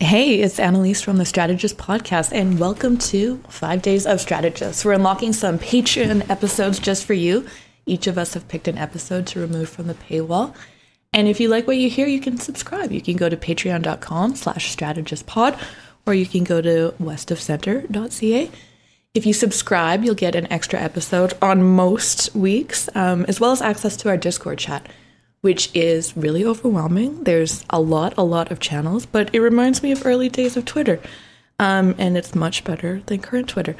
Hey, it's Annalise from the Strategist Podcast, and welcome to Five Days of Strategists. We're unlocking some Patreon episodes just for you. Each of us have picked an episode to remove from the paywall. And if you like what you hear, you can subscribe. You can go to patreon.com slash strategistpod, or you can go to westofcenter.ca. If you subscribe, you'll get an extra episode on most weeks, um, as well as access to our Discord chat which is really overwhelming. There's a lot, a lot of channels, but it reminds me of early days of Twitter. Um, and it's much better than current Twitter.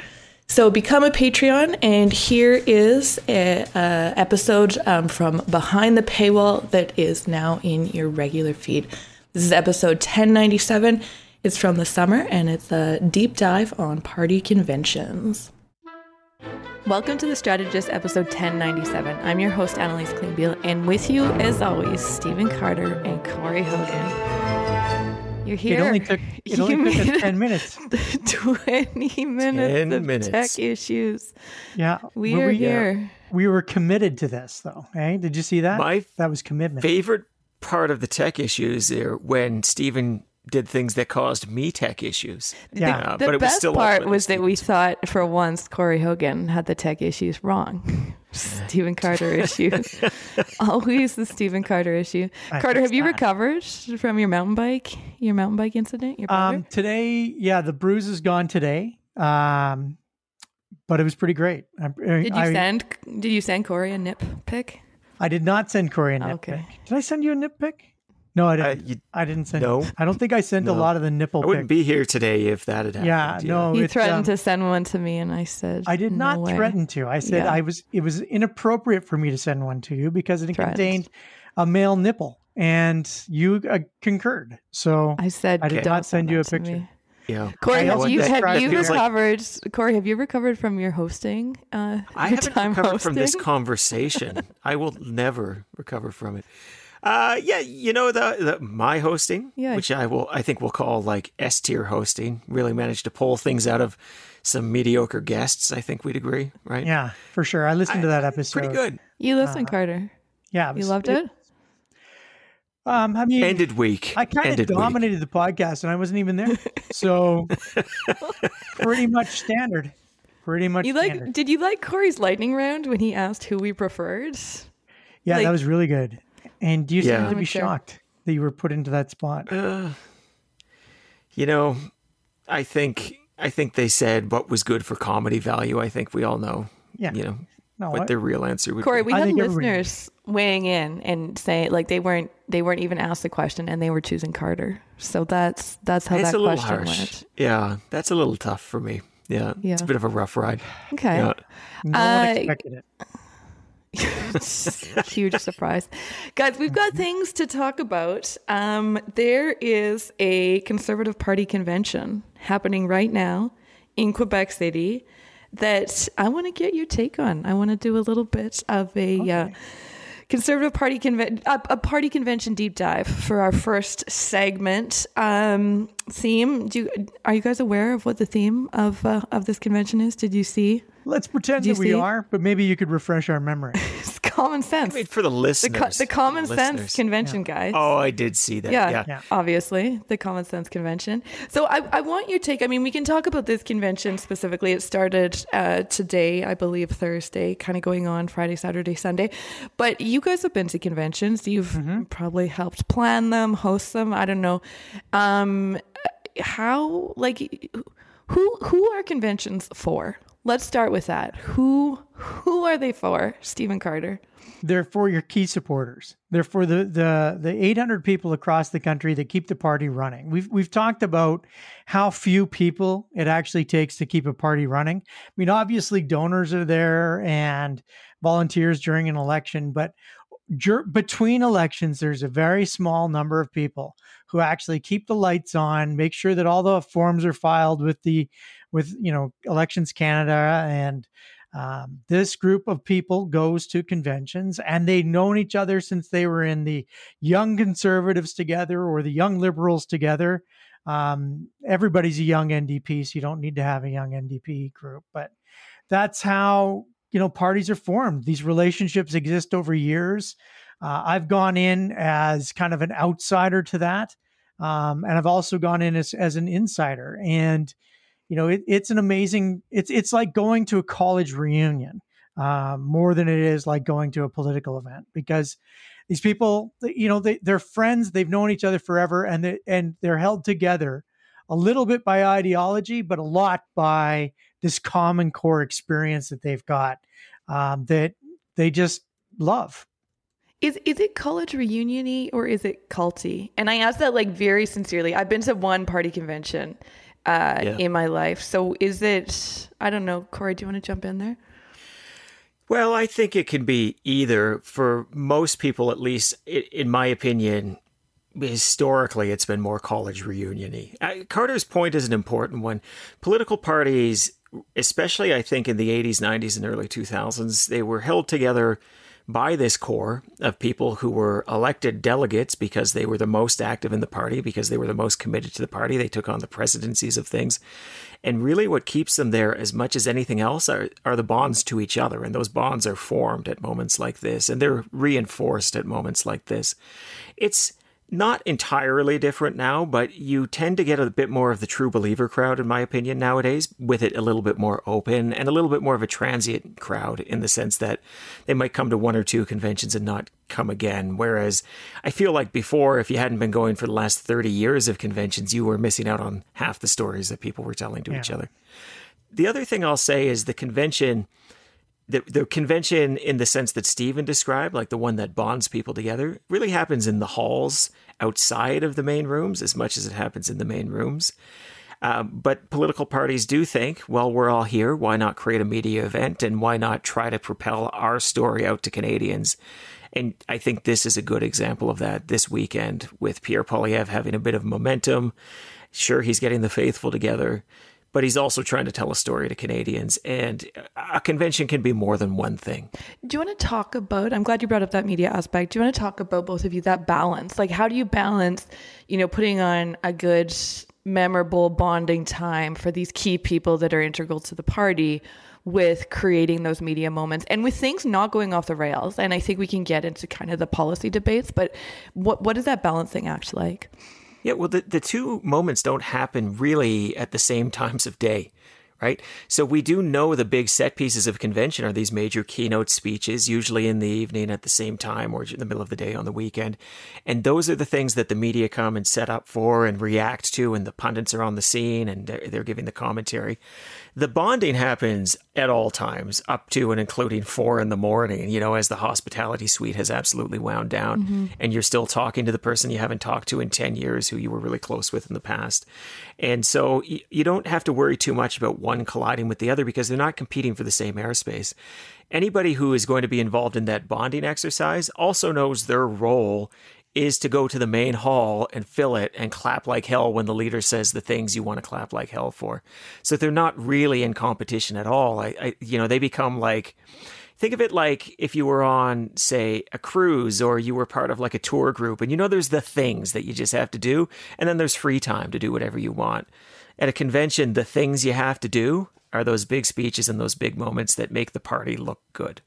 So become a Patreon, and here is an episode um, from behind the paywall that is now in your regular feed. This is episode 1097. It's from the summer, and it's a deep dive on party conventions. Welcome to the Strategist episode 1097. I'm your host, Annalise Klingbeil, and with you, as always, Stephen Carter and Corey Hogan. You're here. It only took, it only took us 10 minutes. 20 minutes 10 of minutes. tech issues. Yeah. We Were are we, here. we were committed to this, though. Hey, did you see that? My that was commitment. favorite part of the tech issues are when Stephen did things that caused me tech issues. Yeah. Uh, The but it was best still part was that we thought for once Corey Hogan had the tech issues wrong. Stephen Carter issue. Always the Stephen Carter issue. I Carter, have you that. recovered from your mountain bike, your mountain bike incident? Your? Um, today, yeah, the bruise is gone today. Um, but it was pretty great. I, did you I, send did you send Corey a nip pic? I did not send Corey a nip Okay. pic. Did I send you a nip pic? No, I Uh, didn't. you- I didn't send. No. I don't think I sent a lot of the nipple I wouldn't pics. be here today if that had happened. Yeah, no. He it's, threatened um, to send one to me and I said I did "No not way." threaten to. I said Yeah. I was. It was inappropriate for me to send one to you because it Threatened. contained a male nipple, and you uh, concurred. So I said I did "Don't not send you a picture. me." Yeah. Corey, I have you have you it as like- recovered? Corey, have you recovered from your hosting? Uh, I your haven't time recovered from this conversation. I will never recover from it. Uh, yeah, you know the, the my hosting, Yeah. which I will, I think we'll call like S tier hosting. Really managed to pull things out of some mediocre guests. I think we'd agree, right? Yeah, for sure. I listened to that episode. Pretty good. You listen, Uh, Carter. Yeah, You loved it. Um, I mean, Ended week. I kind of Ended week. dominated the podcast, and I wasn't even there. So pretty much standard. Pretty much You like? standard. Did you like Corey's lightning round when he asked who we preferred? Yeah, like- that was really good. And you Yeah. seemed to be shocked that you were put into that spot. Uh, you know, I think I think they said what was good for comedy value. I think we all know. Yeah. You know No, what I- their real answer would Corey, be. we I had think everybody listeners weighing in and saying like they weren't they weren't even asked the question and they were choosing Carter. So that's that's how it's that a question harsh. went. Yeah, that's a little tough for me. Yeah, Yeah. it's a bit of a rough ride. Okay. Yeah. no Uh, one expected it. Huge surprise. Guys, we've got things to talk about. Um, there is a Conservative Party convention happening right now in Quebec City that I want to get your take on. I want to do a little bit of a uh, Conservative Party convention, a, a party convention deep dive for our first segment. Um, theme. Do you, are you guys aware of what the theme of uh, of this convention is? Did you see? Let's pretend that we see? are, but maybe you could refresh our memory. It's common sense. Wait for the The, listeners. co- the common the sense listeners. convention, guys. Oh, I did see that. yeah, Yeah. Yeah. obviously the common sense convention. So I, I want your take. I mean, we can talk about this convention specifically. It started uh, today, I believe, Thursday, kind of going on Friday, Saturday, Sunday. But you guys have been to conventions. You've Mm-hmm. probably helped plan them, host them. I don't know. Um, how like who who are conventions for? Let's start with that. Who who are they for? Stephen Carter. They're for your key supporters. They're for the the the 800 people across the country that keep the party running. We've we've talked about how few people it actually takes to keep a party running. I mean, obviously donors are there and volunteers during an election, but between elections, there's a very small number of people who actually keep the lights on, make sure that all the forms are filed with the with you know Elections Canada and um, this group of people goes to conventions and they've known each other since they were in the young conservatives together or the young liberals together. Um, everybody's a young NDP, so you don't need to have a young NDP group, but that's how you know parties are formed. These relationships exist over years. Uh, I've gone in as kind of an outsider to that. um, and I've also gone in as as an insider. And you know, it, it's an amazing. It's it's like going to a college reunion uh, more than it is like going to a political event because these people, you know, they they're friends. They've known each other forever, and they and they're held together a little bit by ideology, but a lot by this common core experience that they've got um, that they just love. Is is it college reuniony or is it culty? And I ask that like very sincerely. I've been to one party convention uh, yeah. in my life. So is it? I don't know, Corey. Do you want to jump in there? Well, I think it can be either. For most people, at least, in my opinion, historically it's been more college reuniony. Carter's point is an important one. Political parties, especially I think in the 80s, 90s, and early 2000s, they were held together by this core of people who were elected delegates because they were the most active in the party, because they were the most committed to the party. They took on the presidencies of things. And really, what keeps them there as much as anything else are, are the bonds to each other. And those bonds are formed at moments like this, and they're reinforced at moments like this. It's not entirely different now, but you tend to get a bit more of the true believer crowd, in my opinion, nowadays, with it a little bit more open and a little bit more of a transient crowd in the sense that they might come to one or two conventions and not come again. Whereas I feel like before, if you hadn't been going for the last 30 years of conventions, you were missing out on half the stories that people were telling to yeah. each other. The other thing I'll say is the convention the, the convention in the sense that Stephen described, like the one that bonds people together, really happens in the halls outside of the main rooms as much as it happens in the main rooms. Um, but political parties do think, well, we're all here. Why not create a media event and why not try to propel our story out to Canadians? And I think this is a good example of that this weekend with Pierre Poilievre having a bit of momentum. Sure, he's getting the faithful together but he's also trying to tell a story to Canadians. And a convention can be more than one thing. Do you want to talk about? I'm glad you brought up that media aspect. Do you want to talk about both of you that balance? Like, how do you balance, you know, putting on a good, memorable bonding time for these key people that are integral to the party? with creating those media moments and with things not going off the rails. And I think we can get into kind of the policy debates, but what what is that balancing act like? Yeah, well, the, the two moments don't happen really at the same times of day right? So we do know the big set pieces of convention are these major keynote speeches, usually in the evening at the same time or in the middle of the day on the weekend. And those are the things that the media come and set up for and react to, and the pundits are on the scene and they're, they're giving the commentary the bonding happens at all times, up to and including four in the morning, you know, as the hospitality suite has absolutely wound down mm-hmm. and you're still talking to the person you haven't talked to in 10 years who you were really close with in the past. And so you don't have to worry too much about one colliding with the other because they're not competing for the same airspace. Anybody who is going to be involved in that bonding exercise also knows their role is to go to the main hall and fill it and clap like hell when the leader says the things you want to clap like hell for. So they're not really in competition at all. I, I, you know, they become like, think of it like if you were on, say, a cruise or you were part of like a tour group and you know there's the things that you just have to do and then there's free time to do whatever you want. At a convention, the things you have to do are those big speeches and those big moments that make the party look good.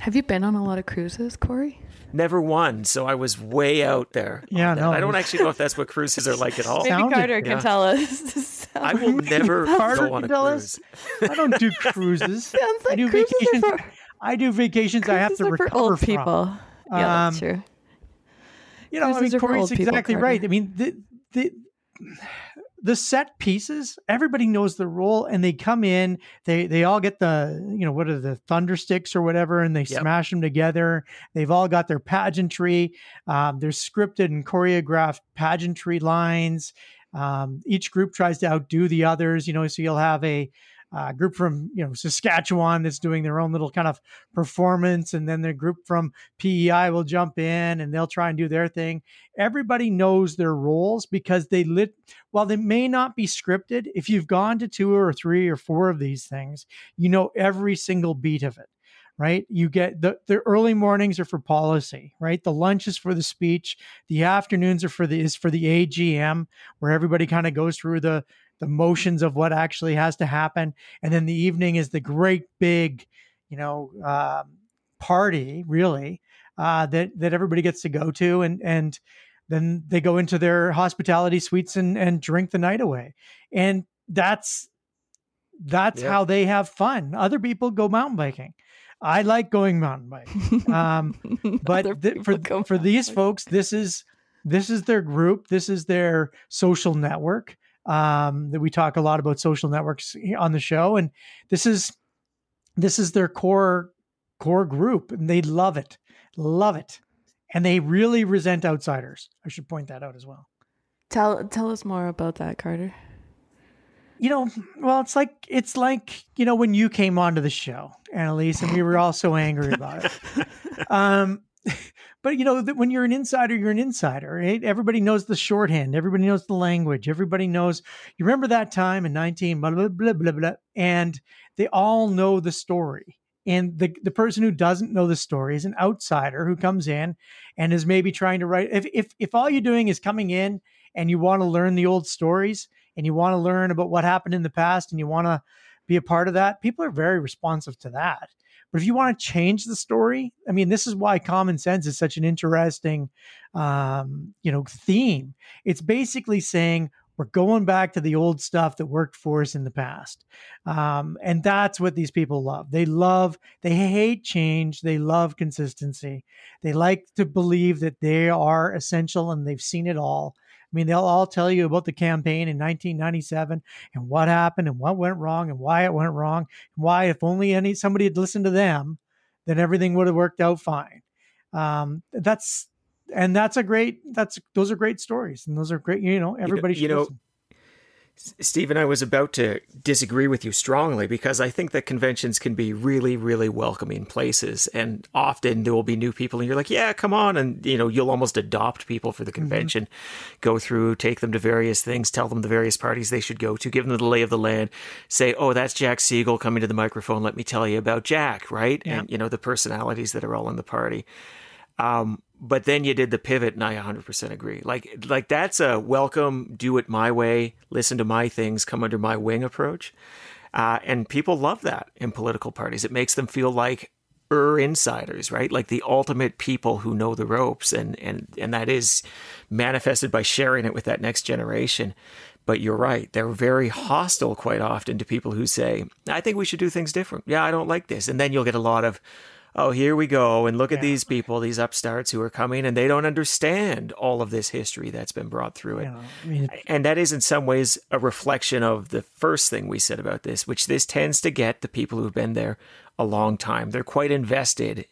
Have you been on a lot of cruises, Corey? Never won, so I was way out there. Yeah, no, I don't actually know if that's what cruises are like at all. Maybe Sounded, Carter can yeah. tell us. I will never go on a cruise. I don't do cruises. Sounds like I do cruises vacations. For, I do vacations. I have to recover for old from. people. Yeah, um, that's true. You know, cruises I mean, Corey's exactly people, right. I mean, the the the set pieces, everybody knows the role and they come in, they they all get the, you know, what are the thunder sticks or whatever, and they yep. smash them together. They've all got their pageantry. Um, there's scripted and choreographed pageantry lines. Um, each group tries to outdo the others, you know, so you'll have a uh, group from you know Saskatchewan that's doing their own little kind of performance, and then the group from PEI will jump in and they'll try and do their thing. Everybody knows their roles because they lit. While they may not be scripted, if you've gone to two or three or four of these things, you know every single beat of it right? You get the, the early mornings are for policy, right? The lunch is for the speech. The afternoons are for the is for the AGM, where everybody kind of goes through the the motions of what actually has to happen. And then the evening is the great big, you know, uh, party really uh, that that everybody gets to go to. And and then they go into their hospitality suites and, and drink the night away. And that's that's yeah. how they have fun. Other people go mountain biking. I like going mountain biking. Um, but th- for for these folks, this is this is their group. This is their social network. Um, that we talk a lot about social networks on the show, and this is this is their core core group, and they love it, love it, and they really resent outsiders. I should point that out as well. Tell tell us more about that, Carter you know, well, it's like it's like you know when you came onto the show, Annalise, and we were all so angry about it. Um, but you know that when you're an insider, you're an insider. Right? Everybody knows the shorthand. Everybody knows the language. Everybody knows. You remember that time in 19 blah blah blah blah blah, and they all know the story. And the the person who doesn't know the story is an outsider who comes in and is maybe trying to write. If if if all you're doing is coming in and you want to learn the old stories, and you want to learn about what happened in the past and you want to be a part of that, people are very responsive to that. But if you want to change the story, I mean, this is why common sense is such an interesting, um, you know, theme. It's basically saying we're going back to the old stuff that worked for us in the past, um, and that's what these people love. They love, they hate change. They love consistency. They like to believe that they are essential and they've seen it all, mean, they'll all tell you about the campaign in 1997 and what happened and what went wrong and why it went wrong and why, if only any somebody had listened to them, then everything would have worked out fine. Um, that's and that's a great that's those are great stories and those are great. You know, everybody you know, you know listen. Stephen, I was about to disagree with you strongly because I think that conventions can be really, really welcoming places. And often there will be new people, and you're like, yeah, come on. And, you know, you'll almost adopt people for the mm-hmm. convention, mm-hmm. go through, take them to various things, tell them the various parties they should go to, give them the lay of the land, say, oh, that's Jack Siegel coming to the microphone. Let me tell you about Jack, right? Yeah. And, you know, the personalities that are all in the party. Um, but then you did the pivot and I 100% agree. Like like that's a welcome, do it my way, listen to my things, come under my wing approach. Uh, and people love that in political parties. It makes them feel like er insiders, right? Like the ultimate people who know the ropes and and and that is manifested by sharing it with that next generation. But you're right. They're very hostile quite often to people who say, I think we should do things different. Yeah, I don't like this. And then you'll get a lot of oh, here we go. And look yeah. at these people, these upstarts who are coming and they don't understand all of this history that's been brought through it. Yeah, I mean, and that is in some ways a reflection of the first thing we said about this, which this tends to get the people who've been there a long time. They're quite invested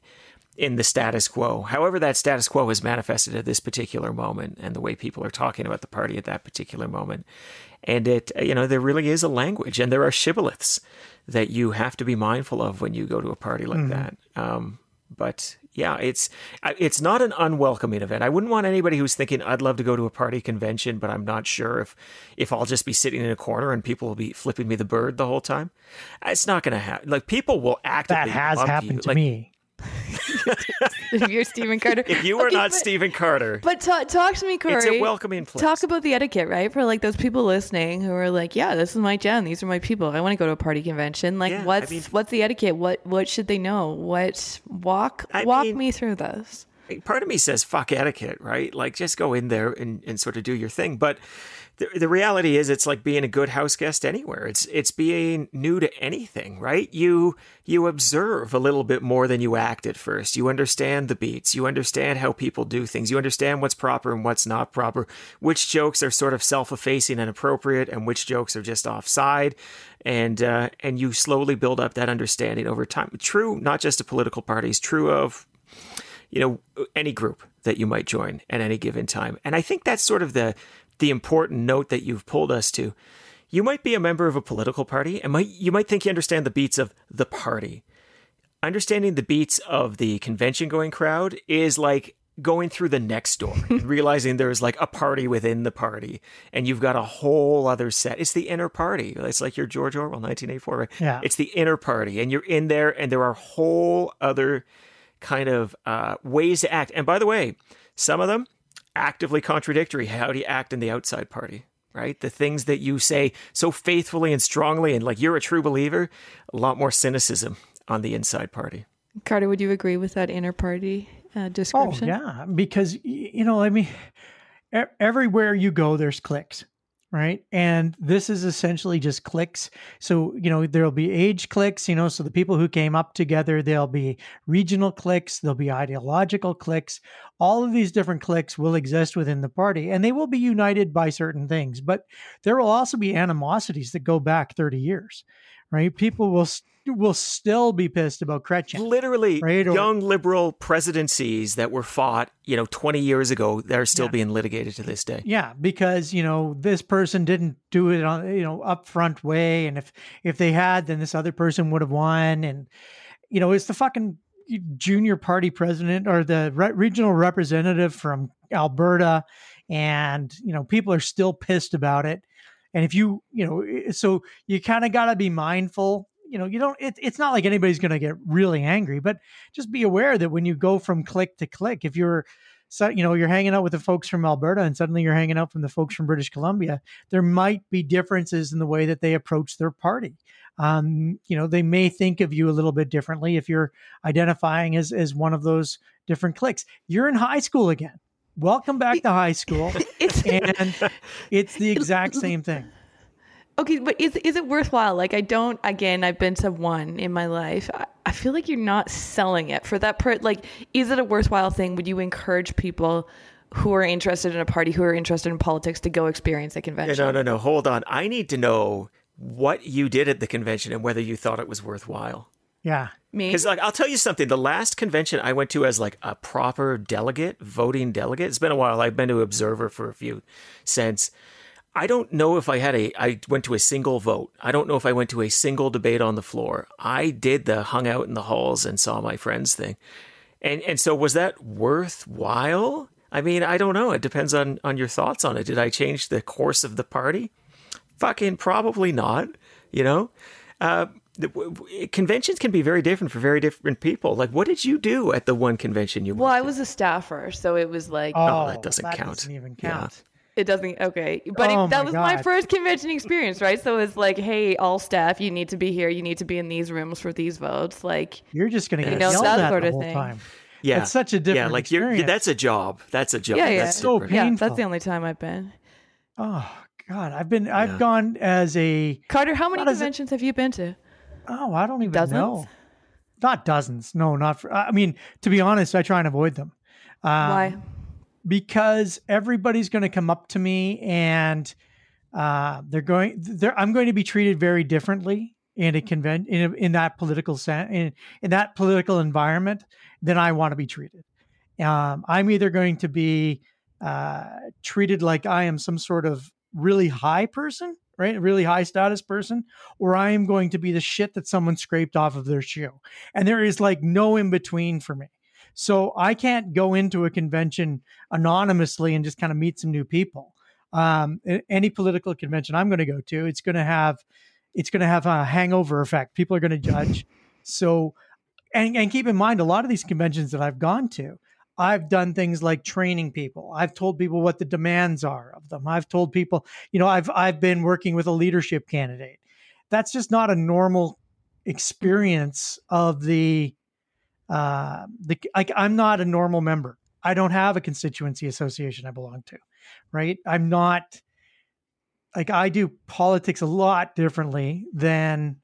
in the status quo. However, that status quo is manifested at this particular moment and the way people are talking about the party at that particular moment. And it, you know, there really is a language and there are shibboleths that you have to be mindful of when you go to a party like mm. that. Um, but yeah, it's it's not an unwelcoming event. I wouldn't want anybody who's thinking I'd love to go to a party convention, but I'm not sure if if I'll just be sitting in a corner and people will be flipping me the bird the whole time. It's not going to happen. Like people will actively. That has happened you. to like, me. if you're Stephen Carter. If you were okay, not but, Stephen Carter. But talk, talk to me, Corey. It's a welcoming place. Talk about the etiquette, right? For like those people listening who are like, yeah, this is my gen. These are my people. I want to go to a party convention. Like, yeah, what's I mean, what's the etiquette? What what should they know? What walk I walk mean, me through this. Part of me says fuck etiquette, right? Like just go in there and, and sort of do your thing. But the, the reality is it's like being a good house guest anywhere. It's it's being new to anything, right? You you observe a little bit more than you act at first. You understand the beats. You understand how people do things. You understand what's proper and what's not proper. Which jokes are sort of self-effacing and appropriate, and which jokes are just offside. And uh, and you slowly build up that understanding over time. True, not just of political parties. True of you know any group that you might join at any given time. And I think that's sort of the the important note that you've pulled us to. You might be a member of a political party and might you might think you understand the beats of the party. Understanding the beats of the convention going crowd is like going through the next door and realizing there's like a party within the party and you've got a whole other set. It's the inner party. It's like your George Orwell 1984, right? Yeah. It's the inner party and you're in there and there are whole other kind of uh, ways to act. And by the way, some of them actively contradictory. How do you act in the outside party? Right? The things that you say so faithfully and strongly, and like you're a true believer, a lot more cynicism on the inside party. Carter, would you agree with that inner party uh, description? Oh, yeah. Because, you know, I mean, everywhere you go, there's cliques right? And this is essentially just cliques. So, you know, there'll be age cliques, you know, so the people who came up together, there'll be regional cliques, there'll be ideological cliques. All of these different cliques will exist within the party and they will be united by certain things, but there will also be animosities that go back 30 years, right? People will will still be pissed about Chrétien. Literally, right? young liberal presidencies that were fought, you know, 20 years ago, they're still yeah. being litigated to this day. Yeah, because, you know, this person didn't do it on, you know, upfront way. And if, if they had, then this other person would have won. And, you know, it's the fucking junior party president or the re- regional representative from Alberta. And, you know, people are still pissed about it. And if you, you know, so you kind of got to be mindful you know, you don't, it, it's not like anybody's going to get really angry, but just be aware that when you go from clique to clique, if you're, so, you know, you're hanging out with the folks from Alberta and suddenly you're hanging out from the folks from British Columbia, there might be differences in the way that they approach their party. Um, you know, they may think of you a little bit differently if you're identifying as, as one of those different cliques. You're in high school again. Welcome back to high school. and it's the exact same thing. Okay, but is is it worthwhile? Like, I don't. Again, I've been to one in my life. I, I feel like you're not selling it for that part. Like, is it a worthwhile thing? Would you encourage people who are interested in a party, who are interested in politics, to go experience a convention? no, no, no. Hold on. I need to know what you did at the convention and whether you thought it was worthwhile. Yeah. Me? Because like I'll tell you something. The last convention I went to as like a proper delegate, voting delegate. It's been a while. I've been to observer for a few since. I don't know if I had a I went to a single vote. I don't know if I went to a single debate on the floor. I did the hung out in the halls and saw my friends thing. And and so was that worthwhile? I mean, I don't know. It depends on on your thoughts on it. Did I change the course of the party? Fucking probably not, you know? Uh, the, conventions can be very different for very different people. Like, what did you do at the one convention you? Went to Well, I was a staffer, so it was like, oh, oh that doesn't that count. Doesn't even count. Yeah. It doesn't. Okay, but oh it, that my was God. my first convention experience, right? So it's like, hey, all staff, you need to be here. You need to be in these rooms for these votes. Like you're just going to get you know, yelled at the whole thing. time. Yeah, it's such a different. Yeah, like experience. you're. That's a job. That's a job. Yeah, yeah. That's so painful. Yeah, that's the only time I've been. Oh God, I've been. I've yeah. gone as a Carter. How many conventions have you been to? Oh, I don't even dozens? know. Not dozens. No, not for. I mean, to be honest, I try and avoid them. Um, Why? because everybody's going to come up to me and uh, they're going. They're, I'm going to be treated very differently in a convent in, a, in that political sense in, in that political environment than I want to be treated. Um, I'm either going to be uh, treated like I am some sort of really high person, right? A really high status person, or I am going to be the shit that someone scraped off of their shoe. And there is like no in between for me. So I can't go into a convention anonymously and just kind of meet some new people. Um, any political convention I'm going to go to, it's going to have it's going to have a hangover effect. People are going to judge. So, and, and keep in mind, a lot of these conventions that I've gone to, I've done things like training people. I've told people what the demands are of them. I've told people, you know, I've I've been working with a leadership candidate. That's just not a normal experience of the uh, the like I'm not a normal member. I don't have a constituency association I belong to, right? I'm not like I do politics a lot differently than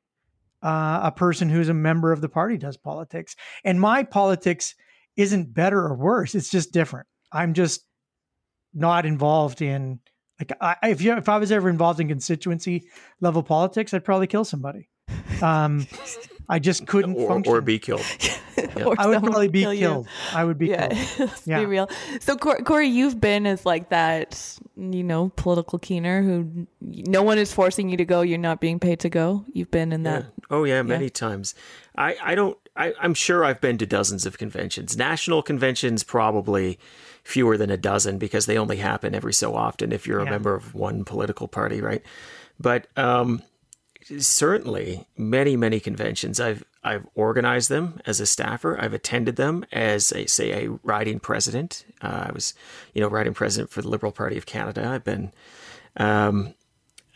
uh, a person who's a member of the party does politics. And my politics isn't better or worse; it's just different. I'm just not involved in like I, if you if I was ever involved in constituency level politics, I'd probably kill somebody. Um, I just couldn't or, function. or be killed. Yeah. I would probably be kill killed. You. I would be yeah. killed. Let's yeah. be real. So Corey, you've been as like that, you know, political keener who no one is forcing you to go. You're not being paid to go. You've been in that. Yeah. Oh yeah, many times. I I don't. I, I'm sure I've been to dozens of conventions. National conventions probably fewer than a dozen because they only happen every so often if you're a member of one political party, right? But um, certainly many many conventions. I've i've organized them as a staffer. I've attended them as a say a riding president. Uh, i was you know riding president for the liberal party of canada. I've been um,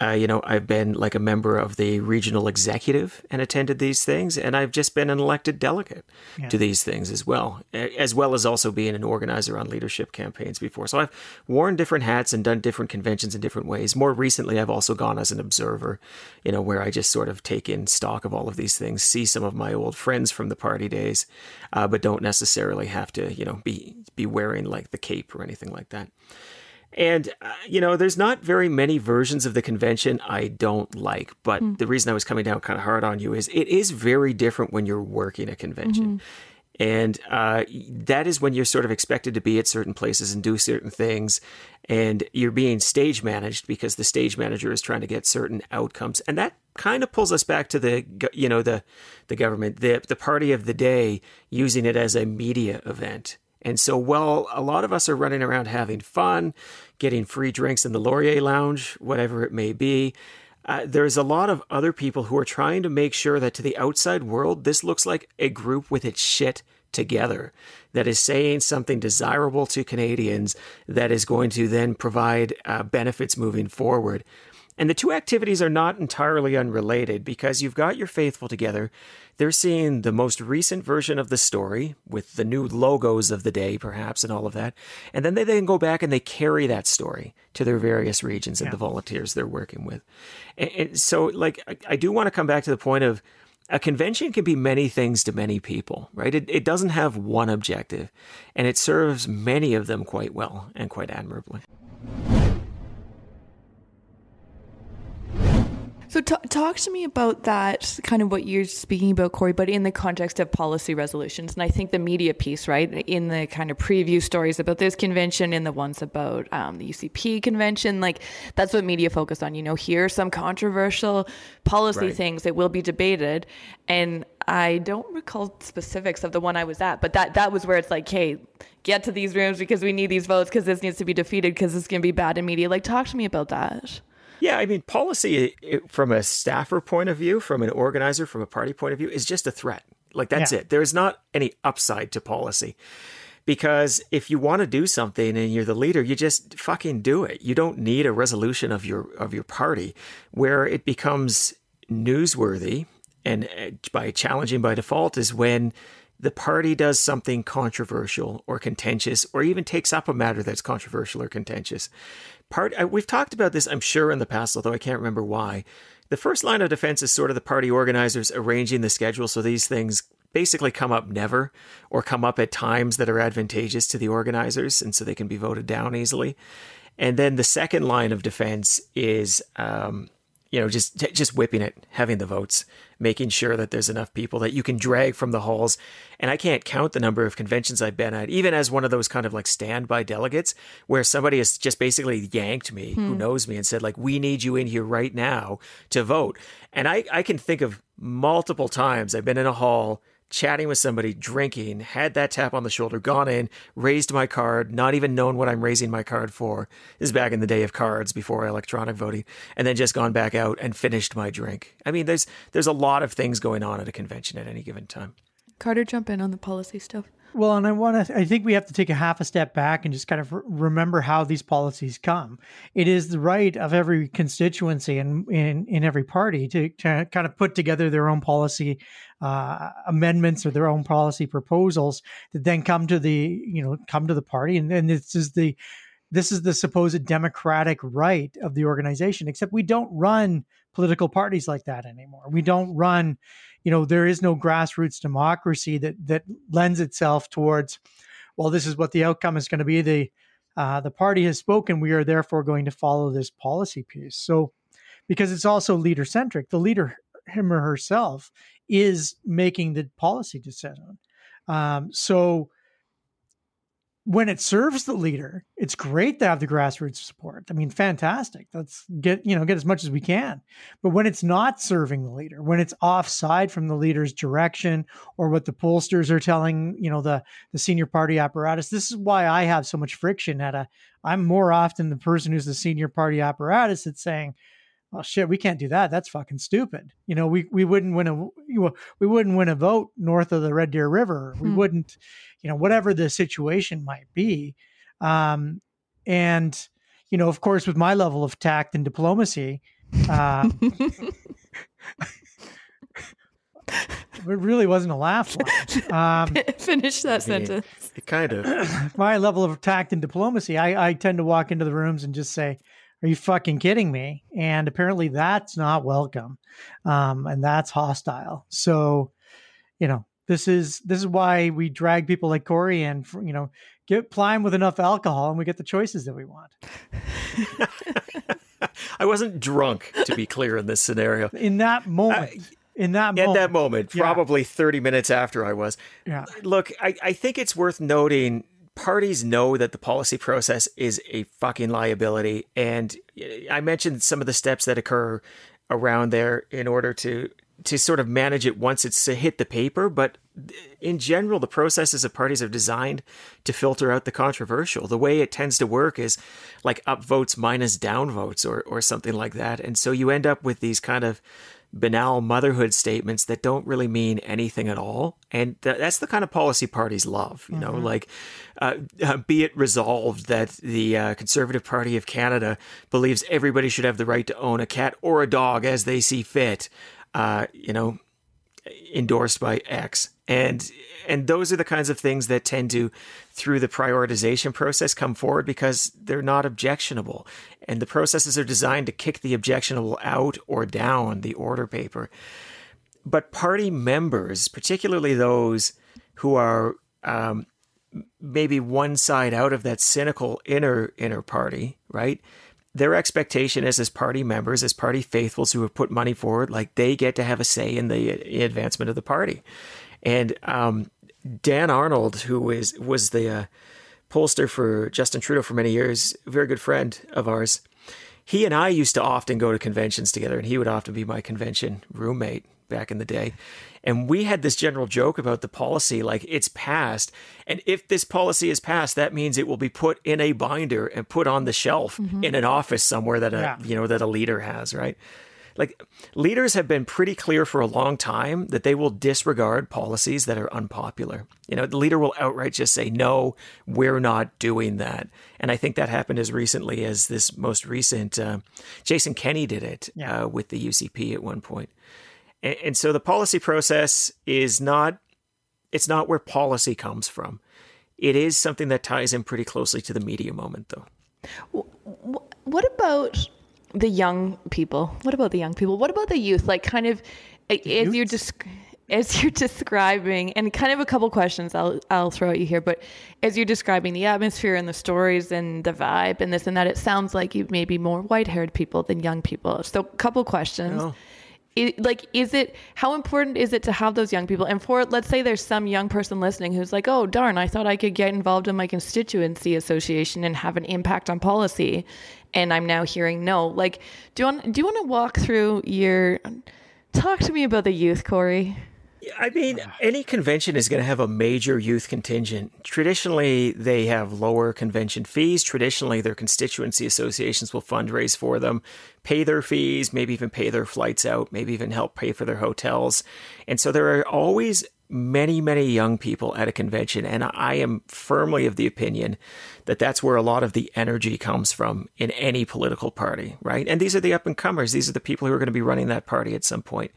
uh, you know, I've been like a member of the regional executive and attended these things, and I've just been an elected delegate yeah. to these things as well, as well as also being an organizer on leadership campaigns before. So I've worn different hats and done different conventions in different ways. More recently, I've also gone as an observer, you know, where I just sort of take in stock of all of these things, see some of my old friends from the party days, uh, but don't necessarily have to, you know, be be wearing like the cape or anything like that. And, uh, you know, there's not very many versions of the convention I don't like. But mm. the reason I was coming down kind of hard on you is it is very different when you're working a convention. Mm-hmm. And uh, that is when you're sort of expected to be at certain places and do certain things. And you're being stage managed because the stage manager is trying to get certain outcomes. And that kind of pulls us back to the, you know, the, the government, the, the party of the day, using it as a media event. And so, while a lot of us are running around having fun, getting free drinks in the Laurier Lounge, whatever it may be, uh, there's a lot of other people who are trying to make sure that to the outside world, this looks like a group with its shit together that is saying something desirable to Canadians that is going to then provide uh, benefits moving forward. And the two activities are not entirely unrelated because you've got your faithful together. They're seeing the most recent version of the story with the new logos of the day, perhaps, and all of that. And then they then go back and they carry that story to their various regions and the volunteers they're working with. And, and so, like, I, I do want to come back to the point of a convention can be many things to many people, right? It, it doesn't have one objective, and it serves many of them quite well and quite admirably. So, t- talk to me about that, kind of what you're speaking about, Corey, but in the context of policy resolutions. And I think the media piece, right, in the kind of preview stories about this convention and the ones about um, the UCP convention, like that's what media focus on. You know, here are some controversial policy right. things that will be debated. And I don't recall specifics of the one I was at, but that, that was where it's like, hey, get to these rooms because we need these votes because this needs to be defeated because it's going to be bad in media. Like, talk to me about that. Yeah, I mean, policy from a staffer point of view, from an organizer, from a party point of view, is just a threat. Like that's yeah. it. There is not any upside to policy. Because if you want to do something and you're the leader, you just fucking do it. You don't need a resolution of your of your party where it becomes newsworthy and uh, by challenging by default is when the party does something controversial or contentious or even takes up a matter that's controversial or contentious part we've talked about this i'm sure in the past although i can't remember why. The first line of defense is sort of the party organizers arranging the schedule so these things basically come up never or come up at times that are advantageous to the organizers and so they can be voted down easily. And then the second line of defense is um, you know, just just whipping it, having the votes, making sure that there's enough people that you can drag from the halls. And I can't count the number of conventions I've been at, even as one of those kind of like standby delegates, where somebody has just basically yanked me, hmm. who knows me, and said like, "We need you in here right now to vote." And I I can think of multiple times I've been in a hall chatting with somebody, drinking, had that tap on the shoulder, gone in, raised my card, not even known what I'm raising my card for. This is back in the day of cards before electronic voting, and then just gone back out and finished my drink. I mean, there's there's a lot of things going on at a convention at any given time. Carter, jump in on the policy stuff. Well, and I want to, I think we have to take a half a step back and just kind of remember how these policies come. It is the right of every constituency and in, in every party to, to kind of put together their own policy uh, amendments or their own policy proposals that then come to the, you know, come to the party. And, and this is the, this is the supposed democratic right of the organization, except we don't run political parties like that anymore. We don't run, you know, there is no grassroots democracy that that lends itself towards, well, this is what the outcome is going to be. The uh, the party has spoken. We are therefore going to follow this policy piece. So, because it's also leader centric, the leader him or herself is making the policy decision. Um, so when it serves the leader, it's great to have the grassroots support. I mean, fantastic. Let's get, you know, get as much as we can. But when it's not serving the leader, when it's offside from the leader's direction or what the pollsters are telling, you know, the the senior party apparatus, this is why I have so much friction at a I'm more often the person who's the senior party apparatus that's saying, oh shit, we can't do that. That's fucking stupid. You know, we we wouldn't win a we wouldn't win a vote north of the Red Deer River. We hmm. wouldn't, you know, whatever the situation might be. Um, and you know, of course, with my level of tact and diplomacy, Uh, it really wasn't a laugh Um, Finish that sentence. It kind of. my level of tact and diplomacy, I, I tend to walk into the rooms and just say, "Are you fucking kidding me?" And apparently, that's not welcome, um, and that's hostile. So, you know, this is this is why we drag people like Corey and you know get ply with enough alcohol, and we get the choices that we want. I wasn't drunk, to be clear, in this scenario. In that moment. Uh, in that moment. At that moment, yeah. probably 30 minutes after I was. Yeah. Look, I, I think it's worth noting parties know that the policy process is a fucking liability. And I mentioned some of the steps that occur around there in order to to sort of manage it once it's hit the paper. But in general, the processes of parties are designed to filter out the controversial. The way it tends to work is like up votes minus down votes or, or something like that. And so you end up with these kind of banal motherhood statements that don't really mean anything at all. And th- that's the kind of policy parties love, you know, mm-hmm. like uh, uh, be it resolved that the uh, Conservative Party of Canada believes everybody should have the right to own a cat or a dog as they see fit, uh, you know, endorsed by X. And and those are the kinds of things that tend to through the prioritization process come forward because they're not objectionable and the processes are designed to kick the objectionable out or down the order paper but party members particularly those who are um, maybe one side out of that cynical inner inner party right their expectation is as party members as party faithfuls who have put money forward like they get to have a say in the advancement of the party and um, Dan Arnold, who is was the uh, pollster for Justin Trudeau for many years, very good friend of ours. He and I used to often go to conventions together, and he would often be my convention roommate back in the day. And we had this general joke about the policy like it's passed. And if this policy is passed, that means it will be put in a binder and put on the shelf mm-hmm. in an office somewhere that a yeah. you know that a leader has, right? like leaders have been pretty clear for a long time that they will disregard policies that are unpopular. You know, the leader will outright just say, no, we're not doing that. And I think that happened as recently as this most recent, uh, Jason Kenney did it yeah. uh, with the UCP at one point. And, and so the policy process is not, it's not where policy comes from. It is something that ties in pretty closely to the media moment, though. What about the young people. What about the young people? What about the youth? Like, kind of, the as you're just. as you're describing and kind of a couple questions I'll I'll throw at you here, but as you're describing the atmosphere and the stories and the vibe and this and that, it sounds like you may be more white haired people than young people. So a couple questions. Oh it, like is it how important is it to have those young people? And for let's say there's some young person listening who's like oh darn i thought i could get involved in my constituency association and have an impact on policy and i'm now hearing no. Like do you want do you want to walk through your talk to me about the youth corey I mean, any convention is going to have a major youth contingent. Traditionally, they have lower convention fees. Traditionally, their constituency associations will fundraise for them, pay their fees, maybe even pay their flights out, maybe even help pay for their hotels. And so there are always many, many young people at a convention. And I am firmly of the opinion that that's where a lot of the energy comes from in any political party, right? And these are the up and comers. These are the people who are going to be running that party at some point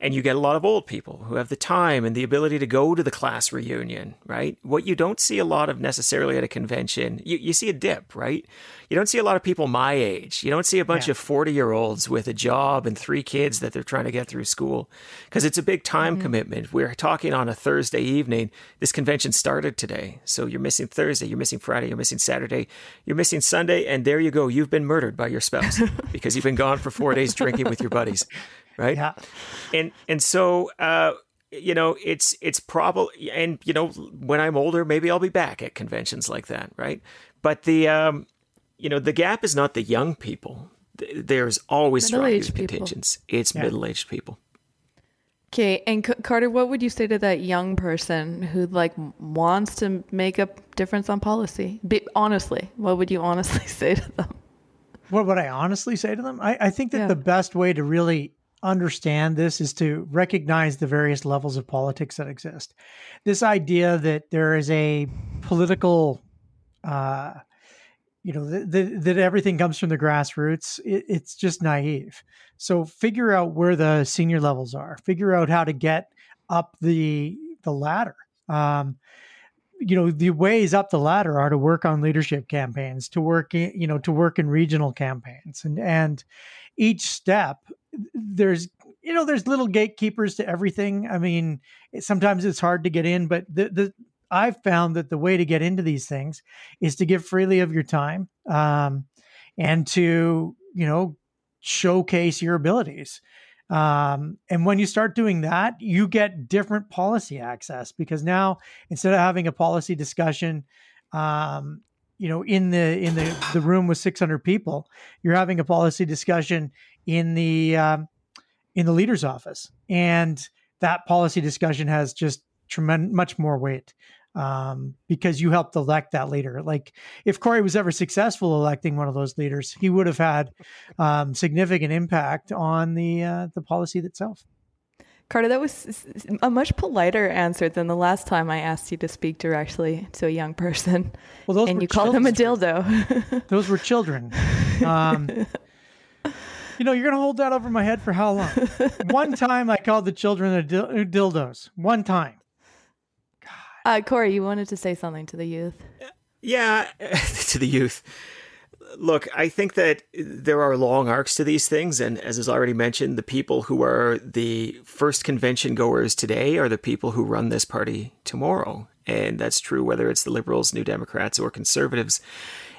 and you get a lot of old people who have the time and the ability to go to the class reunion, right? What you don't see a lot of necessarily at a convention, you, you see a dip, right? You don't see a lot of people my age. You don't see a bunch yeah. of 40 year olds with a job and three kids that they're trying to get through school because it's a big time mm-hmm. commitment. We're talking on a Thursday evening. This convention started today. So you're missing Thursday, you're missing Friday, you're missing Saturday, you're missing Sunday, and there you go. You've been murdered by your spouse because you've been gone for four days drinking with your buddies right? Yeah. And and so uh, you know, it's it's probably and you know, when I'm older, maybe I'll be back at conventions like that, right? But the um, you know, the gap is not the young people. There's always strong youth contingents. It's yeah. middle-aged people. Okay, and C- Carter, what would you say to that young person who like wants to make a difference on policy? Be, honestly, what would you honestly say to them? What would I honestly say to them? I, I think that yeah. the best way to really understand this is to recognize the various levels of politics that exist. This idea that there is a political uh, you know that, everything comes from the grassroots it, it's just naive. So figure out where the senior levels are. Figure out how to get up the the ladder. Um, you know the ways up the ladder are to work on leadership campaigns to work in, you know to work in regional campaigns. And and each step there's you know there's little gatekeepers to everything i mean sometimes it's hard to get in but the the I've found that the way to get into these things is to give freely of your time um, and to, you know, showcase your abilities. Um, and when you start doing that, you get different policy access because now instead of having a policy discussion, um, you know, in the in the the room with 600 people, you're having a policy discussion in the um, in the leader's office, and that policy discussion has just tremendous much more weight um, because you helped elect that leader. Like if Corey was ever successful electing one of those leaders, he would have had um, significant impact on the uh, the policy itself. Carter, that was a much politer answer than the last time I asked you to speak directly to a young person. Well, those and you called them a dildo. those were children. Um, you know, you're going to hold that over my head for how long? One time I called the children a dil- dildos. One time. Uh, Corey, you wanted to say something to the youth. Yeah, to the youth. Look, I think that there are long arcs to these things. And as is already mentioned, the people who are the first convention goers today are the people who run this party tomorrow. And that's true whether it's the Liberals, New Democrats, or Conservatives.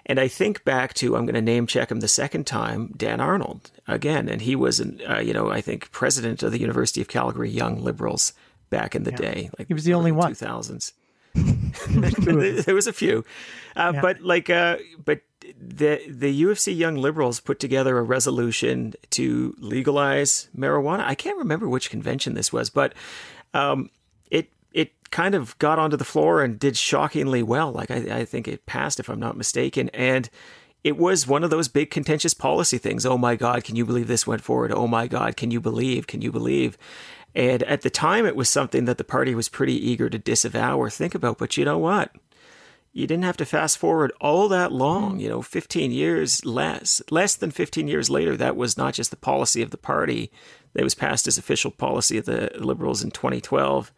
And I think back to, I'm going to name check him the second time, Dan Arnold again. And he was, an, uh, you know, I think president of the University of Calgary Young Liberals back in the yeah. day. Like he was the only one. 2000s. there was a few, uh, yeah. but like, uh, but the the U of C Young Liberals put together a resolution to legalize marijuana. I can't remember which convention this was, but um, kind of got onto the floor and did shockingly well. Like I, I think it passed, if I'm not mistaken, and it was one of those big contentious policy things. Oh my God, can you believe this went forward? Oh my God, can you believe? Can you believe? And at the time, it was something that the party was pretty eager to disavow or think about. But you know what? You didn't have to fast forward all that long, hmm. you know, 15 years less, less than 15 years later. That was not just the policy of the party that was passed as official policy of the Liberals in 2012.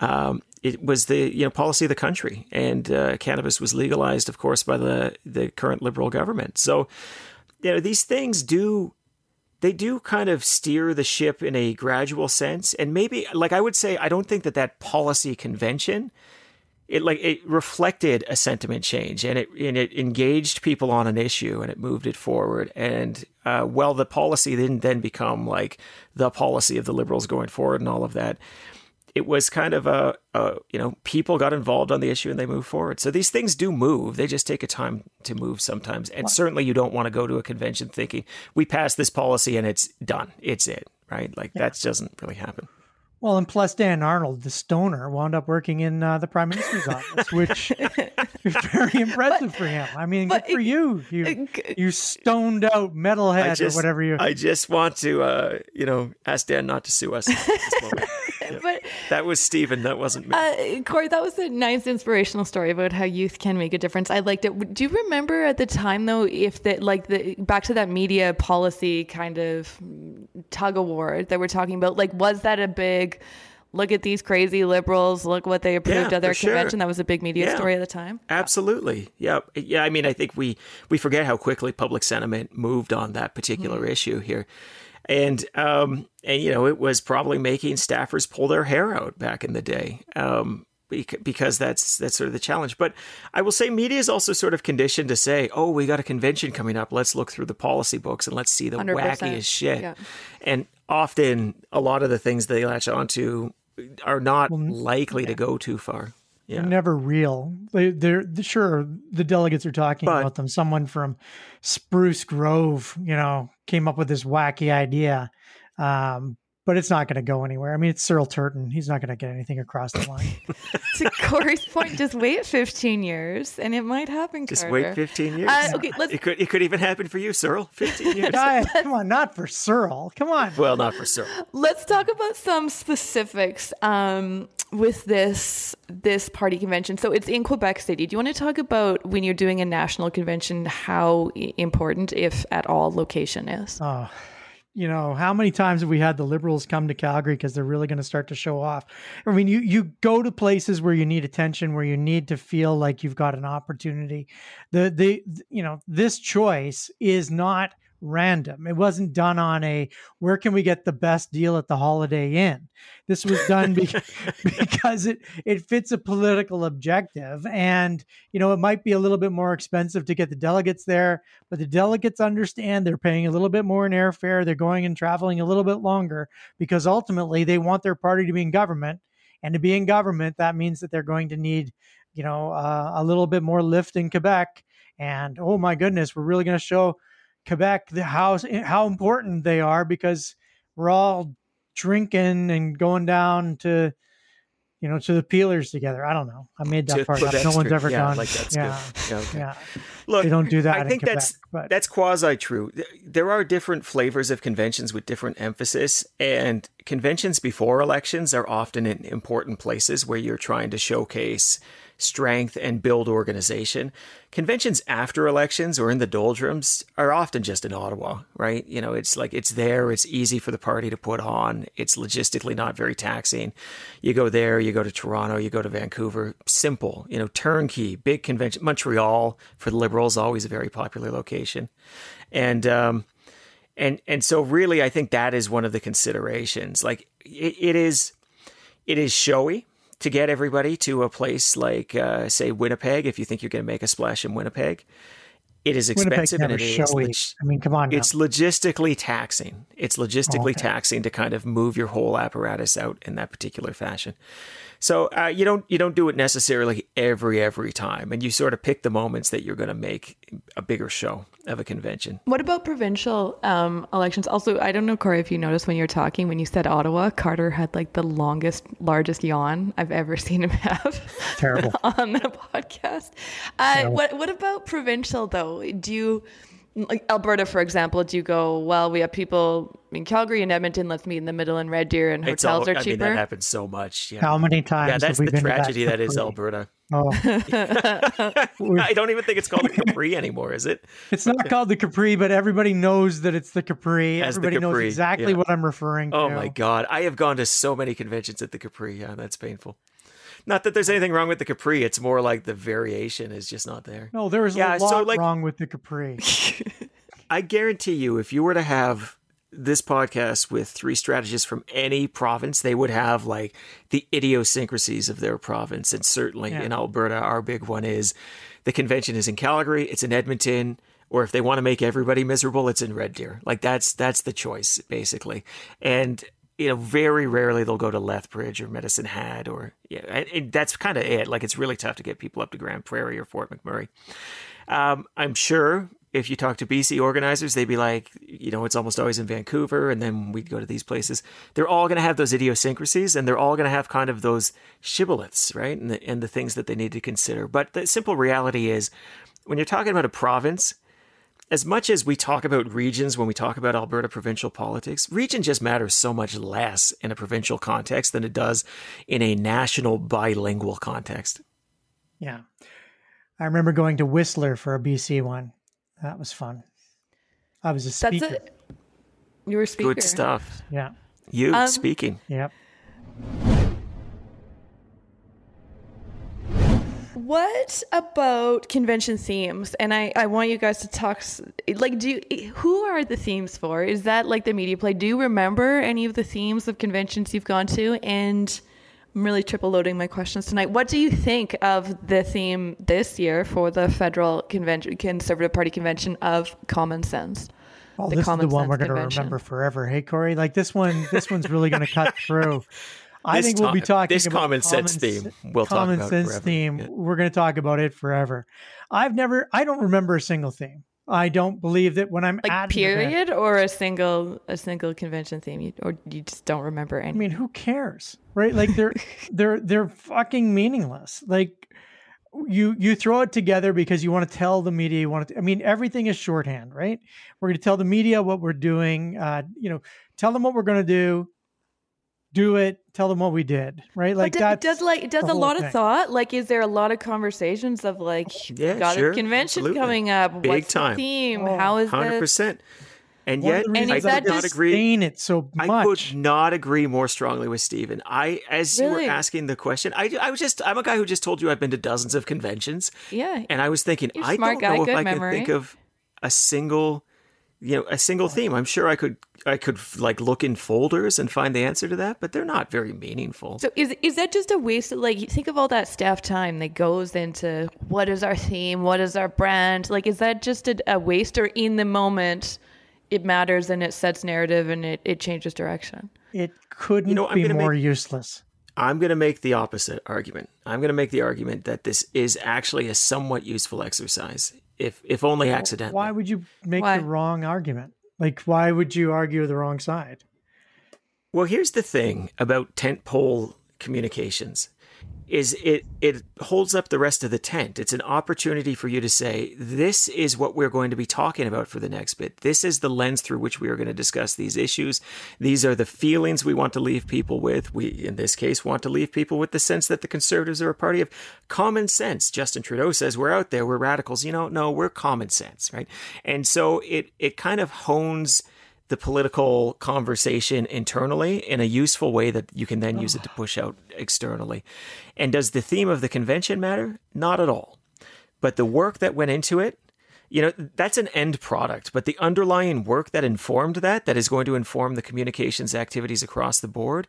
Um, it was the you know policy of the country, and uh, cannabis was legalized, of course, by the the current Liberal government. So, you know, these things do they do kind of steer the ship in a gradual sense and maybe like i would say i don't think that that policy convention it like it reflected a sentiment change and it and it engaged people on an issue and it moved it forward and uh, well the policy didn't then become like the policy of the liberals going forward and all of that it was kind of a, a, you know people got involved on the issue and they moved forward so these things do move they just take a time to move sometimes and certainly you don't want to go to a convention thinking we passed this policy and it's done it's it right like yeah. that doesn't really happen well, and plus Dan Arnold, the stoner, wound up working in uh, the prime minister's office, which is very impressive but, for him. I mean, good for it, you, you, you stoned out metalhead just, or whatever you. I just want to, uh, you know, ask Dan not to sue us. but that was Stephen. That wasn't me. Uh, Corey, that was a nice inspirational story about how youth can make a difference. I liked it. Do you remember at the time though, if that like the back to that media policy kind of tug of war that we're talking about? Like, was that a big? Look at these crazy liberals. Look what they approved yeah, at their convention. Sure. That was a big media yeah, story at the time. Absolutely. Yeah. Yeah. I mean, I think we, we forget how quickly public sentiment moved on that particular mm-hmm. issue here and um, and you know it was probably making staffers pull their hair out back in the day. Um, because that's that's sort of the challenge. But I will say media is also sort of conditioned to say, "Oh, we got a convention coming up. Let's look through the policy books and let's see the 100%. wackiest shit." Yeah. And often, a lot of the things they latch onto are not well, likely yeah. to go too far. Yeah. Never real. They, they're sure the delegates are talking but, about them. Someone from Spruce Grove, you know, came up with this wacky idea. Um, but it's not going to go anywhere. I mean, it's Cyril Turton. He's not going to get anything across the line. to Corey's point, just wait 15 years and it might happen. Just Carter. wait 15 years. Uh, okay, let's... It could it could even happen for you, Cyril. 15 years. come on, not for Cyril. Come on. Well, not for Cyril. Let's talk about some specifics um, with this this party convention. So it's in Quebec City. Do you want to talk about when you're doing a national convention, how important, if at all, location is? Oh you know, how many times have we had the liberals come to Calgary because they're really going to start to show off? I mean, you you go to places where you need attention, where you need to feel like you've got an opportunity. The the you know, this choice is not random. It wasn't done on a where can we get the best deal at the Holiday Inn. This was done because it it fits a political objective, and you know it might be a little bit more expensive to get the delegates there, but the delegates understand they're paying a little bit more in airfare. They're going and traveling a little bit longer because ultimately they want their party to be in government, and to be in government that means that they're going to need you know uh, a little bit more lift in Quebec. And oh my goodness, we're really going to show Quebec the how eh, how important they are because we're all drinking and going down to you know to the peelers together. I don't know. I made that to, part up. No one's ever yeah, done. Like that's yeah, good. Yeah, okay. yeah. Look, they don't do that. I think Quebec, that's but. that's quasi true. There are different flavors of conventions with different emphasis, and conventions before elections are often in important places where you're trying to showcase strength and build organization. Conventions after elections or in the doldrums are often just in Ottawa, right? You know, it's like it's there, it's easy for the party to put on, it's logistically not very taxing. You go there, you go to Toronto, you go to Vancouver, simple, you know, turnkey, big convention. Montreal for the Liberals, always a very popular location. And, um, and and so really i think that is one of the considerations like it, it is it is showy to get everybody to a place like, uh, say, Winnipeg, if you think you're going to make a splash in Winnipeg. It is expensive and it is. Log- I mean, come on. Now. It's logistically taxing. It's logistically okay. taxing to kind of move your whole apparatus out in that particular fashion. So uh, you don't you don't do it necessarily every every time, and you sort of pick the moments that you're going to make a bigger show of a convention. What about provincial um, elections? Also, I don't know, Corey, if you noticed when you were talking when you said Ottawa, Carter had like the longest, largest yawn I've ever seen him have. Terrible on the podcast. Uh, what what about provincial though? Do you like Alberta, for example, do you go, well, we have people in Calgary and Edmonton, let's meet in the middle in Red Deer and hotels all, are cheaper? I mean, that happens so much. Yeah. How many times? Yeah, that's the tragedy that, that is Alberta. Oh. I don't even think it's called a Capri anymore, is it? It's not called the Capri, but everybody knows that it's the Capri. As everybody the Capri. knows exactly yeah. what I'm referring oh to. Oh my God. I have gone to so many conventions at the Capri. Yeah, that's painful. Not that there's anything wrong with the Capri. It's more like the variation is just not there. No, there is yeah, a lot so like, wrong with the Capri. I guarantee you, if you were to have this podcast with three strategists from any province, they would have like the idiosyncrasies of their province. And certainly yeah. in Alberta, our big one is the convention is in Calgary, it's in Edmonton, or if they want to make everybody miserable, it's in Red Deer. Like that's that's the choice basically. And you know, very rarely they'll go to Lethbridge or Medicine Hat or yeah, that's kind of it. Like it's really tough to get people up to Grande Prairie or Fort McMurray. Um, I'm sure if you talk to BC organizers, they'd be like, you know, it's almost always in Vancouver, and then we'd go to these places. They're all going to have those idiosyncrasies, and they're all going to have kind of those shibboleths, right, and the, and the things that they need to consider. But the simple reality is, when you're talking about a province, as much as we talk about regions when we talk about Alberta provincial politics, region just matters so much less in a provincial context than it does in a national bilingual context. Yeah. I remember going to Whistler for a BC one. That was fun. I was a speaker. That's it. You were a speaker. Good stuff. Yeah. You um, speaking. Yep. What about convention themes? And I, I want you guys to talk. Like, do you, who are the themes for? Is that like the media play? Do you remember any of the themes of conventions you've gone to? And I'm really triple loading my questions tonight. What do you think of the theme this year for the federal convention, Conservative Party convention of common sense? Well, the this is the one we're going to remember forever. Hey, Corey, like this one, this one's really going to cut through. I think we'll be talking this about common sense theme. We'll common talk sense theme. Yeah. We're going to talk about it forever. I've never, I don't remember a single theme. I don't believe that when I'm like period event, or a single a single convention theme, you, or you just don't remember any. I mean, who cares, right? Like they're they're they're fucking meaningless. Like you you throw it together because you want to tell the media you want to. I mean, everything is shorthand, right? We're going to tell the media what we're doing. Uh, you know, tell them what we're going to do do it tell them what we did right like that does like does a lot thing. of thought like is there a lot of conversations of like oh, yeah got sure, a convention absolutely. coming up big What's time the theme oh, how is 100% this? and yet and I could not agree it so much. I could not agree more strongly with Stephen. I as really? you were asking the question, I, I was just I'm a guy who just told you I've been to dozens of conventions. Yeah. And I was thinking I don't guy, know if I memory. can think of a single you know a single theme i'm sure i could i could like look in folders and find the answer to that but they're not very meaningful so is is that just a waste of like think of all that staff time that goes into what is our theme what is our brand like is that just a, a waste or in the moment it matters and it sets narrative and it, it changes direction it couldn't you know, be more make, useless i'm going to make the opposite argument i'm going to make the argument that this is actually a somewhat useful exercise if if only accidentally. Why would you make why? the wrong argument? Like, why would you argue the wrong side? Well, here's the thing about tentpole communications is it it holds up the rest of the tent. It's an opportunity for you to say, this is what we're going to be talking about for the next bit. This is the lens through which we are going to discuss these issues. These are the feelings we want to leave people with. We, in this case, want to leave people with the sense that the conservatives are a party of common sense. Justin Trudeau says we're out there, we're radicals. You know, no, we're common sense, right? And so it it kind of hones the political conversation internally in a useful way that you can then use it to oh. push out externally. And does the theme of the convention matter? Not at all. But the work that went into it, you know, that's an end product, but the underlying work that informed that, that is going to inform the communications activities across the board,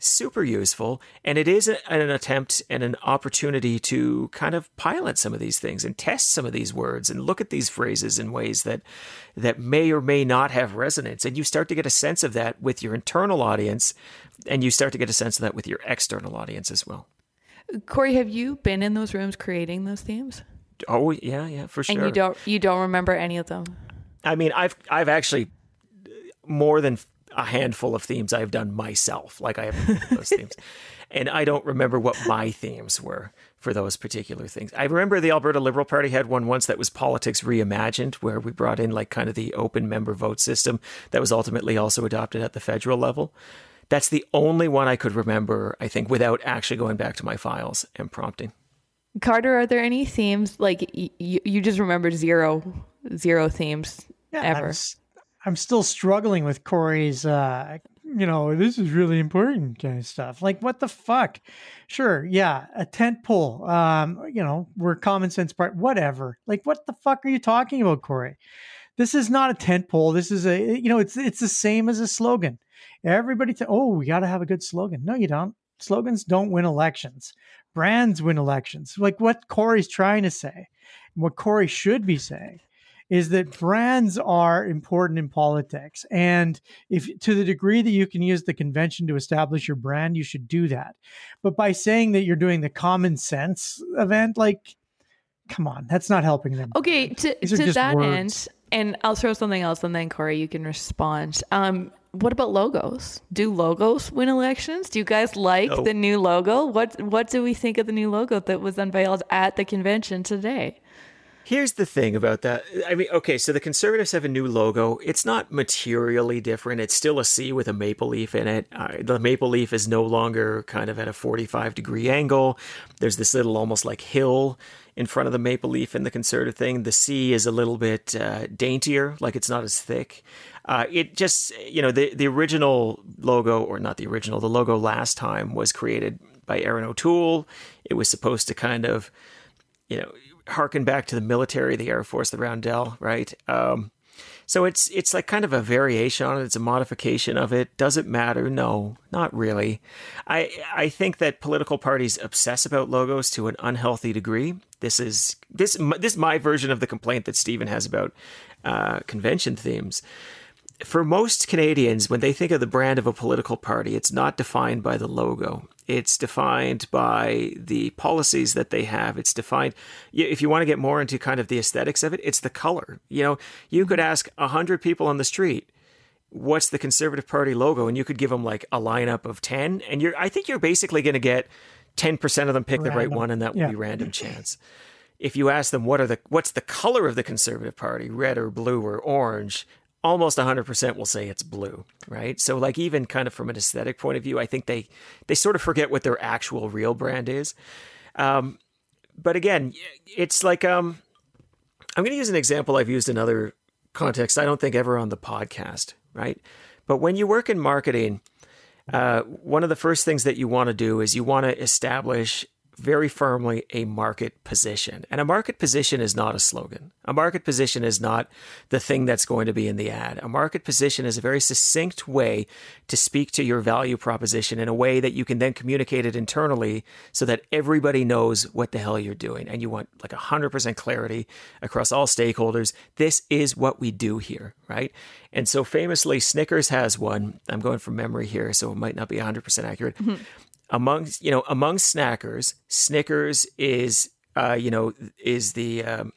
super useful. And it is an attempt and an opportunity to kind of pilot some of these things and test some of these words and look at these phrases in ways that that may or may not have resonance. And you start to get a sense of that with your internal audience, and you start to get a sense of that with your external audience as well. Corey, have you been in those rooms creating those themes? Oh yeah, yeah, for sure. And you don't you don't remember any of them? I mean, I've I've actually uh, more than a handful of themes I've done myself. Like I have those themes. And I don't remember what my themes were for those particular things. I remember the Alberta Liberal Party had one once that was politics reimagined, where we brought in like kind of the open member vote system that was ultimately also adopted at the federal level. That's the only one I could remember, I think, without actually going back to my files and prompting. Carter, are there any themes like y- you just remembered zero, zero themes yeah, ever? I'm still struggling with Corey's, uh, you know, this is really important kind of stuff. Like, what the fuck? Sure, yeah, a tent pole. Um, you know, we're common sense part, whatever. Like, what the fuck are you talking about, Corey? This is not a tent pole. This is a, you know, it's it's the same as a slogan. Everybody, oh, we got to have a good slogan. No, you don't. Slogans don't win elections. Brands win elections. Like what Corey's trying to say, what Corey should be saying is that brands are important in politics. And if to the degree that you can use the convention to establish your brand, you should do that. But by saying that you're doing the common sense event, like, come on, that's not helping them. Okay, to, to that words. end, and I'll throw something else and then Corey, you can respond. Um, what about logos? Do logos win elections? Do you guys like the new logo? What what do we think of the new logo that was unveiled at the convention today? Here's the thing about that. I mean, okay, so the Conservatives have a new logo. It's not materially different. It's still a C with a maple leaf in it. Uh, the maple leaf is no longer kind of at a 45 degree angle. There's this little almost like hill in front of the maple leaf in the Conservative thing. The C is a little bit uh, daintier, like it's not as thick. Uh, it just, you know, the, the original logo, or not the original, the logo last time was created by Erin O'Toole. It was supposed to kind of, you know, harken back to the military, the Air Force, the roundel, right? Um, so it's it's like kind of a variation on it. It's a modification of it. Does it matter? No, not really. I I think that political parties obsess about logos to an unhealthy degree. This is this this is my version of the complaint that Stephen has about uh, convention themes. For most Canadians, when they think of the brand of a political party, it's not defined by the logo. It's defined by the policies that they have. It's defined, if you want to get more into kind of the aesthetics of it, it's the color. You know, you could ask 100 people on the street, what's the Conservative Party logo? And you could give them like a lineup of 10. And you're, I think you're basically going to get 10% of them pick random. the right one, and that will yeah. be random chance. If you ask them what are the what's the color of the Conservative Party, red or blue or orange, almost 100% will say it's blue, right? So like even kind of from an aesthetic point of view, I think they they sort of forget what their actual real brand is. Um, but again, it's like um, I'm going to use an example I've used in other contexts. I don't think ever on the podcast, right? But when you work in marketing, uh, one of the first things that you want to do is you want to establish very firmly a market position. And a market position is not a slogan. A market position is not the thing that's going to be in the ad. A market position is a very succinct way to speak to your value proposition in a way that you can then communicate it internally so that everybody knows what the hell you're doing. And you want like 100% clarity across all stakeholders. This is what we do here, right? And so famously, Snickers has one. I'm going from memory here, so it might not be 100% accurate. Mm-hmm among you know among snackers, Snickers is uh, you know is the um,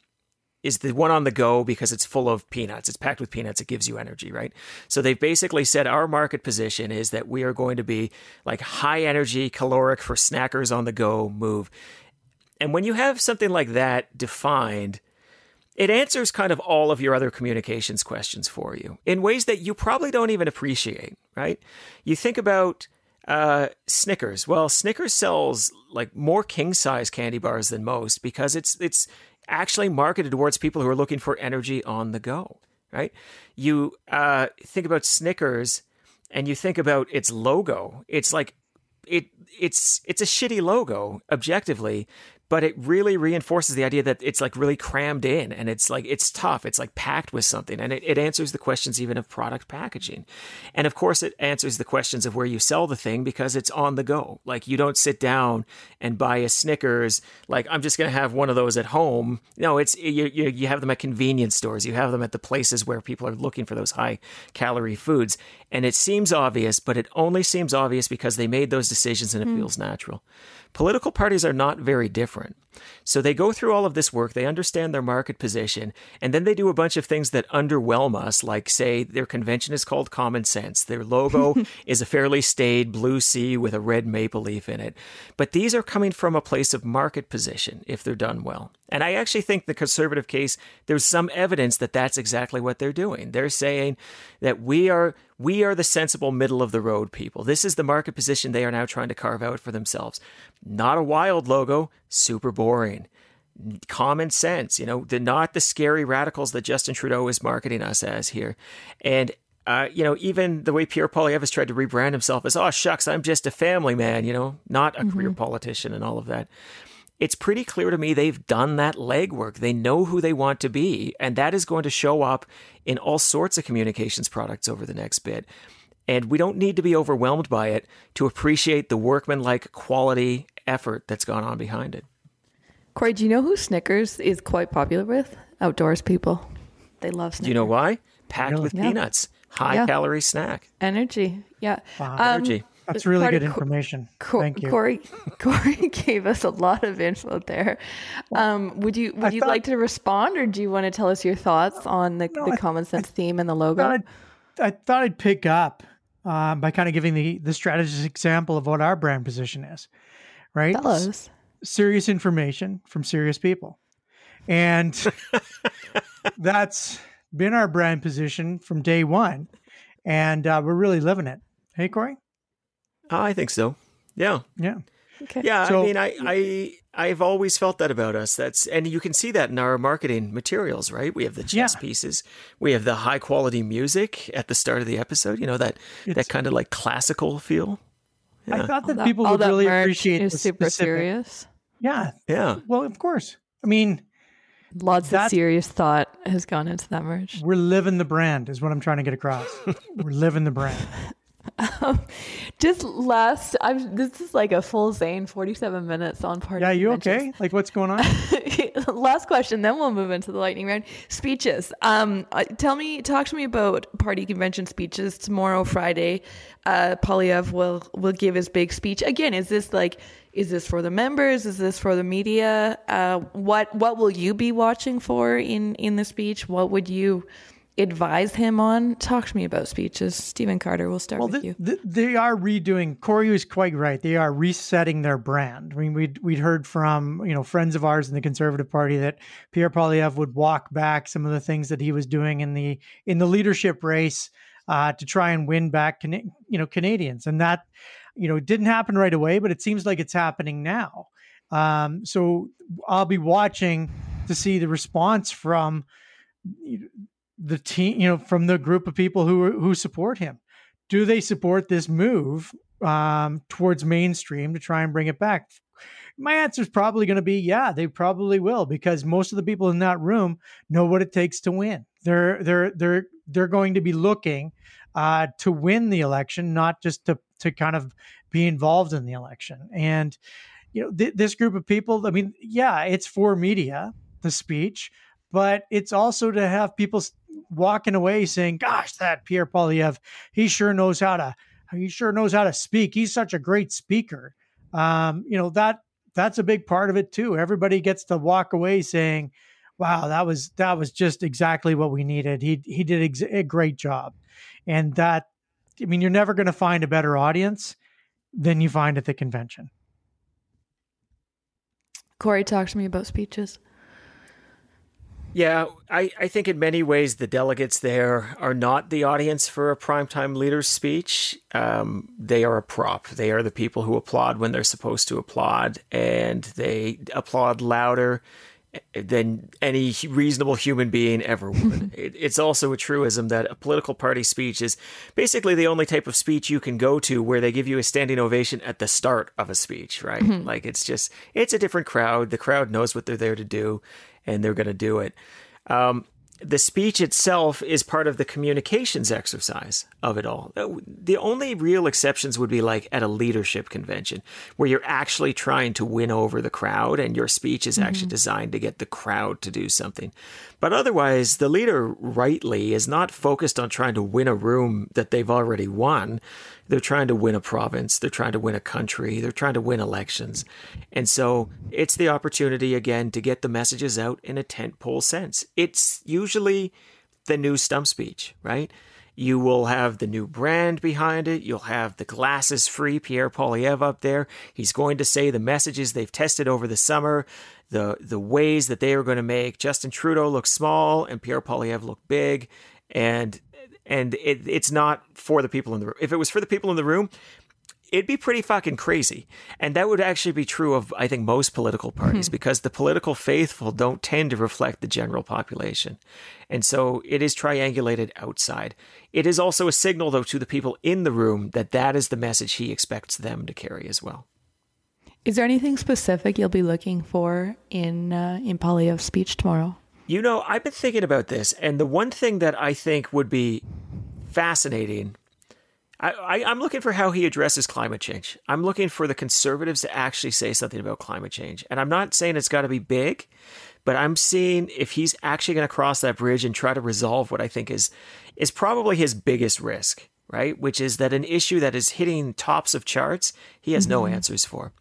is the one on the go because it's full of peanuts. It's packed with peanuts. It gives you energy, right? So they've basically said our market position is that we are going to be like high energy, caloric for snackers on the go move. And when you have something like that defined, it answers kind of all of your other communications questions for you in ways that you probably don't even appreciate, right? You think about uh, Snickers. Well, Snickers sells like more king size candy bars than most because it's it's actually marketed towards people who are looking for energy on the go. Right? You uh, think about Snickers, and you think about its logo. It's like it it's it's a shitty logo objectively but it really reinforces the idea that it's like really crammed in and it's like it's tough. It's like packed with something and it, it answers the questions even of product packaging. And of course it answers the questions of where you sell the thing because it's on the go. Like you don't sit down and buy a snickers like i'm just going to have one of those at home. No it's you, you, you have them at convenience stores. You have them at the places where people are looking for those high calorie foods. And it seems obvious but it only seems obvious because they made those decisions and it mm. feels natural. Political parties are not very different. So they go through all of this work, they understand their market position, and then they do a bunch of things that underwhelm us, like, say, their convention is called Common Sense. Their logo is a fairly staid blue C with a red maple leaf in it. But these are coming from a place of market position if they're done well. And I actually think the conservative case, there's some evidence that that's exactly what they're doing. They're saying that we are we are the sensible middle of the road people. This is the market position they are now trying to carve out for themselves. Not a wild logo, super boring. Common sense, you know, not the scary radicals that Justin Trudeau is marketing us as here. And uh, you know, even the way Pierre Poilievre has tried to rebrand himself as, oh, shucks, I'm just a family man, you know, not a mm-hmm. career politician and all of that it's pretty clear to me they've done that legwork. They know who they want to be, and that is going to show up in all sorts of communications products over the next bit. And we don't need to be overwhelmed by it to appreciate the workmanlike quality effort that's gone on behind it. Corey, do you know who Snickers is quite popular with? Outdoors people. They love Snickers. Do you know why? Packed really? with yeah. peanuts, high yeah. calorie snack. Energy. Yeah. Wow. Um, Energy. That's really good information. Co- Thank you. Corey, Corey gave us a lot of info there. Um, would you would I you thought, like to respond, or do you want to tell us your thoughts on the, no, the common sense I, theme and the logo? I thought I'd, I thought I'd pick up um, by kind of giving the the strategist example of what our brand position is. Right, us. Serious information from serious people, and that's been our brand position from day one, and uh, we're really living it. Hey, Corey. Oh, I think so. Yeah. Yeah. Okay. Yeah, so, I mean, I, I, I've always felt that about us. That's, and you can see that in our marketing materials, right? We have the chess yeah. pieces, we have the high quality music at the start of the episode. You know that it's, that kind of like classical feel. Yeah. I thought that, that people would really appreciate is super specific, serious. Yeah, yeah. Well, of course. I mean, lots of serious thought has gone into that merch. We're living the brand, is what I'm trying to get across. we're living the brand. Um, just last, I'm. This is like a full Zain, forty-seven minutes on party. Yeah, you okay? Like, what's going on? last question, then we'll move into the lightning round. Speeches. Um, uh, tell me, talk to me about party convention speeches tomorrow, Friday. Uh, Poilievre will will give his big speech again. Is this like? Is this for the members? Is this for the media? Uh, what what will you be watching for in in the speech? What would you? Advise him on? Talk to me about speeches. Stephen Carter, we'll start well, with the, you. The, they are redoing. Corey was quite right. They are resetting their brand. I mean, we'd we'd heard from you know friends of ours in the Conservative Party that Pierre Poilievre would walk back some of the things that he was doing in the in the leadership race uh, to try and win back you know Canadians, and that you know didn't happen right away, but it seems like it's happening now. Um, so I'll be watching to see the response from the team, you know, from the group of people who who support him. Do they support this move um, towards mainstream to try and bring it back? My answer is probably going to be yeah, they probably will because most of the people in that room know what it takes to win. They're they're they're they're going to be looking uh, to win the election, not just to to kind of be involved in the election. And you know, th- this group of people. I mean, yeah, it's for media, the speech, but it's also to have people walking away saying, "Gosh, that Pierre Poilievre, he sure knows how to he sure knows how to speak. He's such a great speaker." Um, you know that that's a big part of it too. Everybody gets to walk away saying, "Wow, that was that was just exactly what we needed. He he did ex- a great job," and that I mean, you're never going to find a better audience than you find at the convention. Corey, talk to me about speeches. Yeah, I, I think in many ways the delegates there are not the audience for a primetime leader's speech. Um, they are a prop. They are the people who applaud when they're supposed to applaud, and they applaud louder than any reasonable human being ever would. it, it's also a truism that a political party speech is basically the only type of speech you can go to where they give you a standing ovation at the start of a speech, right? Mm-hmm. Like it's just, it's a different crowd. The crowd knows what they're there to do and they're going to do it. Um, the speech itself is part of the communications exercise of it all. Uh, the only real exceptions would be like at a leadership convention where you're actually trying to win over the crowd and your speech is mm-hmm. actually designed to get the crowd to do something. But otherwise, the leader rightly is not focused on trying to win a room that they've already won. They're trying to win a province. They're trying to win a country. They're trying to win elections. And so it's the opportunity again to get the messages out in a tentpole sense. It's usually the new stump speech, right? You will have the new brand behind it. You'll have the glasses free Pierre Poilievre up there. He's going to say the messages they've tested over the summer, the the ways that they are going to make Justin Trudeau look small and Pierre Poilievre look big. And and it, it's not for the people in the room. If it was for the people in the room, it'd be pretty fucking crazy. And that would actually be true of, I think, most political parties hmm. because the political faithful don't tend to reflect the general population. And so it is triangulated outside. It is also a signal, though, to the people in the room that that is the message he expects them to carry as well. Is there anything specific you'll be looking for in uh, in Poilievre's speech tomorrow? You know, I've been thinking about this, and the one thing that I think would be fascinating. I, I'm looking for how he addresses climate change. I'm looking for the conservatives to actually say something about climate change. And I'm not saying it's got to be big, but I'm seeing if he's actually going to cross that bridge and try to resolve what I think is is probably his biggest risk, right? Which is that an issue that is hitting tops of charts, he has mm-hmm. no answers for.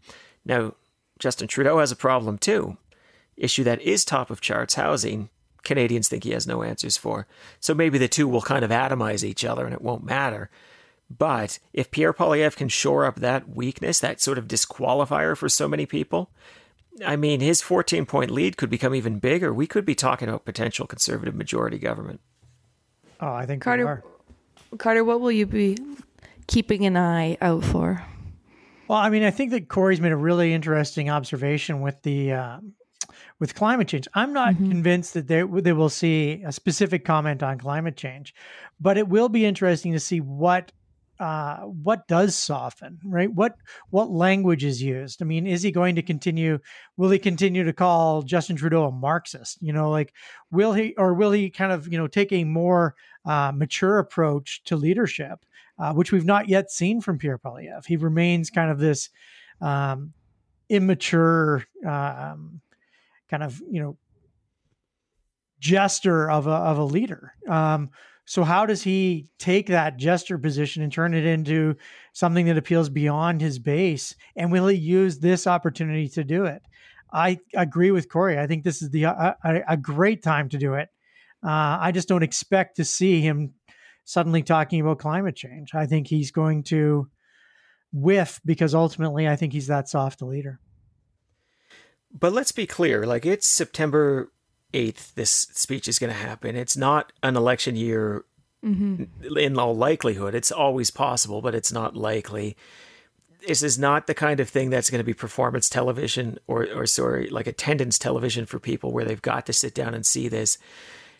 Now, Justin Trudeau has a problem too issue that is top of charts housing, Canadians think he has no answers for. So maybe the two will kind of atomize each other and it won't matter. But if Pierre Poilievre can shore up that weakness, that sort of disqualifier for so many people, I mean, his 14 point lead could become even bigger. We could be talking about potential conservative majority government. Oh, I think Carter. Carter, what will you be keeping an eye out for? Well, I mean, I think that Corey's made a really interesting observation with the uh, with climate change. I'm not mm-hmm. convinced that they they will see a specific comment on climate change, but it will be interesting to see what uh, what does soften, right? What what language is used? I mean, is he going to continue? Will he continue to call Justin Trudeau a Marxist? You know, like will he or will he kind of you know take a more uh, mature approach to leadership? uh, which we've not yet seen from Pierre Poilievre. He remains kind of this um, immature, um, kind of you know, jester of a of a leader. Um, so how does he take that jester position and turn it into something that appeals beyond his base? And will he use this opportunity to do it? I agree with Corey. I think this is the a, a great time to do it. Uh, I just don't expect to see him suddenly talking about climate change. I think he's going to whiff because ultimately I think he's that soft a leader. But let's be clear like it's September 8th, this speech is going to happen. It's not an election year mm-hmm. in all likelihood. It's always possible, but it's not likely. This is not the kind of thing that's going to be performance television or, or sorry, like attendance television for people where they've got to sit down and see this.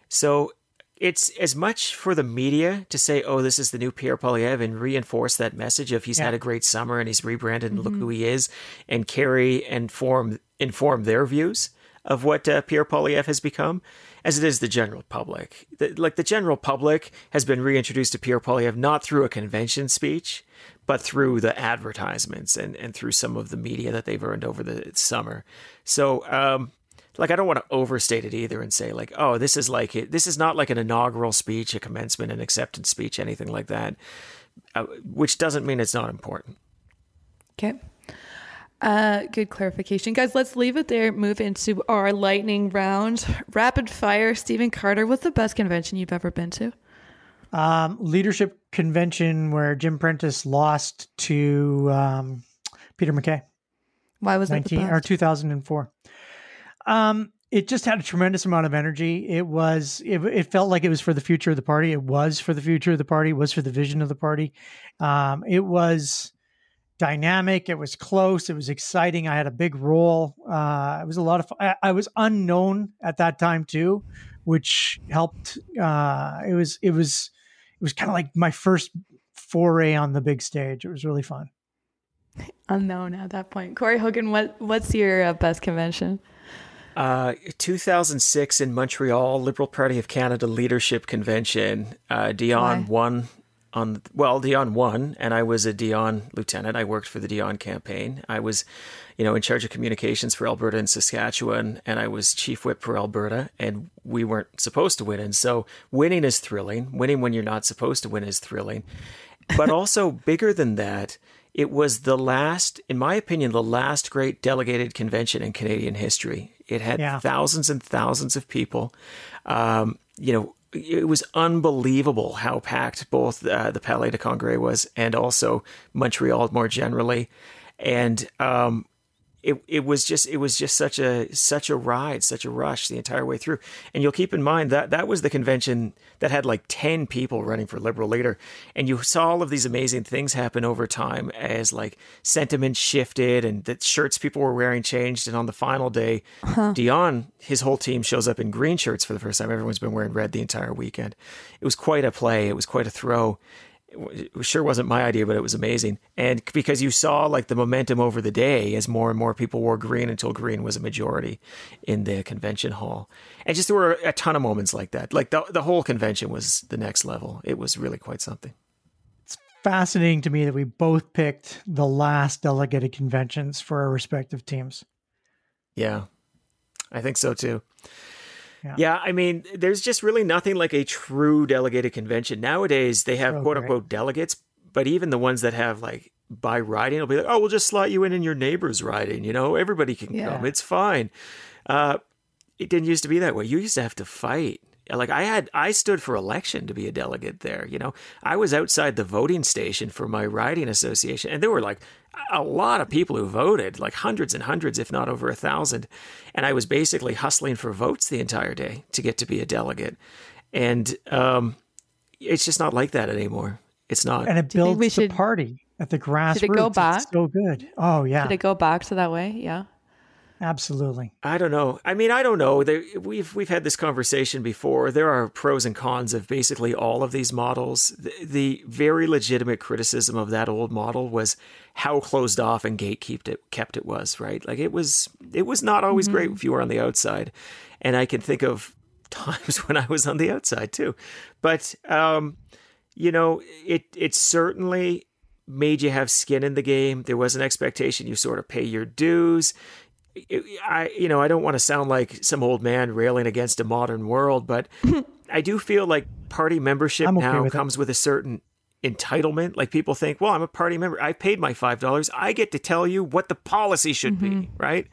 So it's as much for the media to say, "Oh, this is the new Pierre Poilievre," and reinforce that message of he's yeah. had a great summer and he's rebranded and mm-hmm. look who he is, and carry and form inform their views of what uh, Pierre Poilievre has become, as it is the general public. The, like the general public has been reintroduced to Pierre Poilievre not through a convention speech, but through the advertisements and, and through some of the media that they've earned over the summer. So, um, like I don't want to overstate it either and say like, oh, this is like it. This is not like an inaugural speech, a commencement, an acceptance speech, anything like that. Uh, which doesn't mean it's not important. Okay. Uh, good clarification. Guys, let's leave it there. Move into our lightning round. Rapid fire. Stephen Carter, what's the best convention you've ever been to? Um, leadership convention where Jim Prentice lost to um, Peter MacKay. Why was 19, it or 2004? Um, it just had a tremendous amount of energy. It was, it, it, felt like it was for the future of the party. It was for the future of the party. It was for the vision of the party. Um, it was dynamic. It was close. It was exciting. I had a big role. Uh, it was a lot of. I, I, was unknown at that time too, which helped. Uh, it was. It was. It was kind of like my first foray on the big stage. It was really fun. Unknown at that point. Corey Hogan, what what's your uh, best convention? Uh, 2006 in Montreal, Liberal Party of Canada Leadership Convention. Uh, Dion Why? won on well Dion won and I was a Dion lieutenant. I worked for the Dion campaign. I was, you know, in charge of communications for Alberta and Saskatchewan and I was chief whip for Alberta and we weren't supposed to win and so winning is thrilling. Winning when you're not supposed to win is thrilling. But also bigger than that, it was the last in my opinion the last great delegated convention in Canadian history. It had yeah. thousands and thousands of people. Um, you know, it was unbelievable how packed both uh, the Palais de Congrès was and also Montreal more generally. And um, it it was just it was just such a such a ride, such a rush the entire way through. And you'll keep in mind that that was the convention that had like 10 people running for liberal leader and you saw all of these amazing things happen over time as like sentiment shifted and the shirts people were wearing changed and on the final day huh. Dion his whole team shows up in green shirts for the first time. Everyone's been wearing red the entire weekend. It was quite a play, it was quite a throw sure wasn't my idea, but it was amazing. And because you saw like the momentum over the day as more and more people wore green until green was a majority in the convention hall. And just there were a ton of moments like that. Like the, the whole convention was the next level. It was really quite something. It's fascinating to me that we both picked the last delegated conventions for our respective teams. Yeah, I think so too. Yeah. yeah. I mean, there's just really nothing like a true delegated convention. Nowadays, they have quote unquote delegates, but even the ones that have like by riding, will be like, oh, we'll just slot you in in your neighbor's riding. You know, everybody can yeah. come. It's fine. Uh, it didn't used to be that way. You used to have to fight like I had I stood for election to be a delegate there, you know. I was outside the voting station for my riding association and there were like a lot of people who voted, like hundreds and hundreds if not over a thousand, and I was basically hustling for votes the entire day to get to be a delegate. And um, it's just not like that anymore. It's not. And it builds the should, party at the grassroots. Should it go back? It's so good. Oh yeah. Should it go back to that way? Yeah. Absolutely. I don't know. I mean, I don't know. There, we've we've had this conversation before. There are pros and cons of basically all of these models. The, the very legitimate criticism of that old model was how closed off and gatekept it kept it was. Right? Like it was it was not always mm-hmm. great if you were on the outside. And I can think of times when I was on the outside too. But um, you know, it it certainly made you have skin in the game. There was an expectation you sort of pay your dues. I you know I don't want to sound like some old man railing against a modern world, but I do feel like party membership okay now with comes it. with a certain entitlement. Like people think, well, I'm a party member. I paid my five dollars. I get to tell you what the policy should mm-hmm. be, right?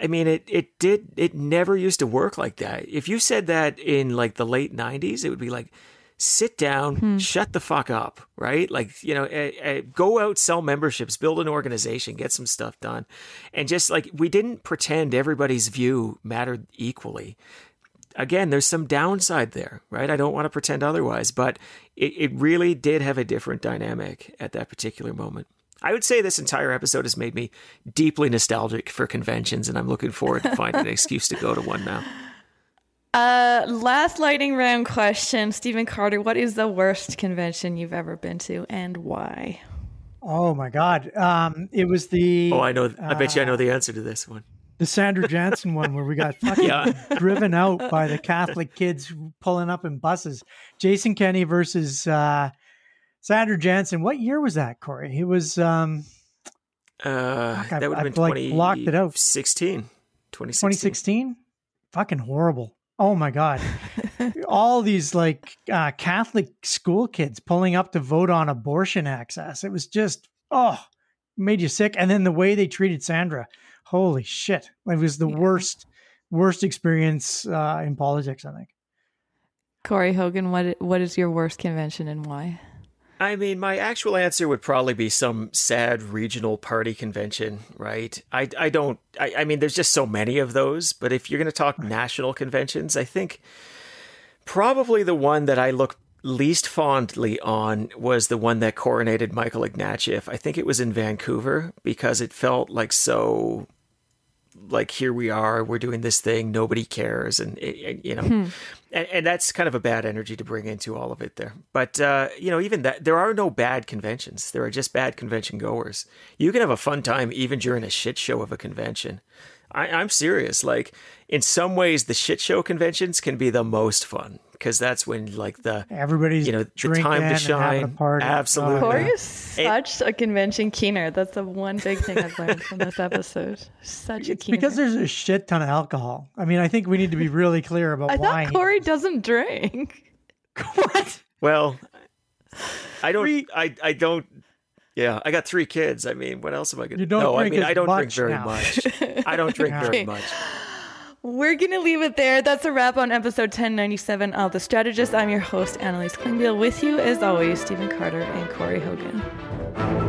I mean, it it did it never used to work like that. If you said that in like the late '90s, it would be like, sit down, hmm. shut the fuck up, right? Like, you know, uh, uh, go out, sell memberships, build an organization, get some stuff done. And just like we didn't pretend everybody's view mattered equally. Again, there's some downside there, right? I don't want to pretend otherwise, but it, it really did have a different dynamic at that particular moment. I would say this entire episode has made me deeply nostalgic for conventions, and I'm looking forward to finding an excuse to go to one now. Uh, last lightning round question, Stephen Carter. What is the worst convention you've ever been to, and why? Oh my God! Um, it was the. Oh, I know. I bet you I know the answer to this one. The Sandra Jansen one, where we got fucking yeah. driven out by the Catholic kids pulling up in buses. Jason Kenney versus uh, Sandra Jansen. What year was that, Corey? It was. Um, uh, fuck, that would have been like 20, blocked it out. 16. 2016. 2016? Fucking horrible. Oh my God. All these like uh, Catholic school kids pulling up to vote on abortion access. It was just, oh, made you sick. And then the way they treated Sandra, holy shit. It was the yeah. worst, worst experience uh, in politics, I think. Corey Hogan, what what is your worst convention and why? I mean, my actual answer would probably be some sad regional party convention, right? I, I don't, I, I mean, there's just so many of those, but if you're going to talk national conventions, I think probably the one that I look least fondly on was the one that coronated Michael Ignatieff. I think it was in Vancouver because it felt like so like here we are we're doing this thing nobody cares and, and you know hmm. And, and, that's kind of a bad energy to bring into all of it there. But uh, you know even that there are no bad conventions. There are just bad convention goers. You can have a fun time even during a shit show of a convention. I, i'm serious. Like in some ways the shit show conventions can be the most fun because that's when like the everybody's you know the time to shine. Absolutely, Corey is such a convention keener. That's the one big thing I've learned from this episode. Such it's a keener. because there's a shit ton of alcohol. I mean, I think we need to be really clear about I why. thought Corey doesn't drink. what? Well, I don't. I I don't. Yeah, I got three kids. I mean, what else am I going to? do? No, I mean, I don't drink very now. much. I don't drink very much. We're going to leave it there. That's a wrap on episode 1097 of The Strategist. I'm your host, Annalise Klingbeil. With you, as always, Stephen Carter and Corey Hogan.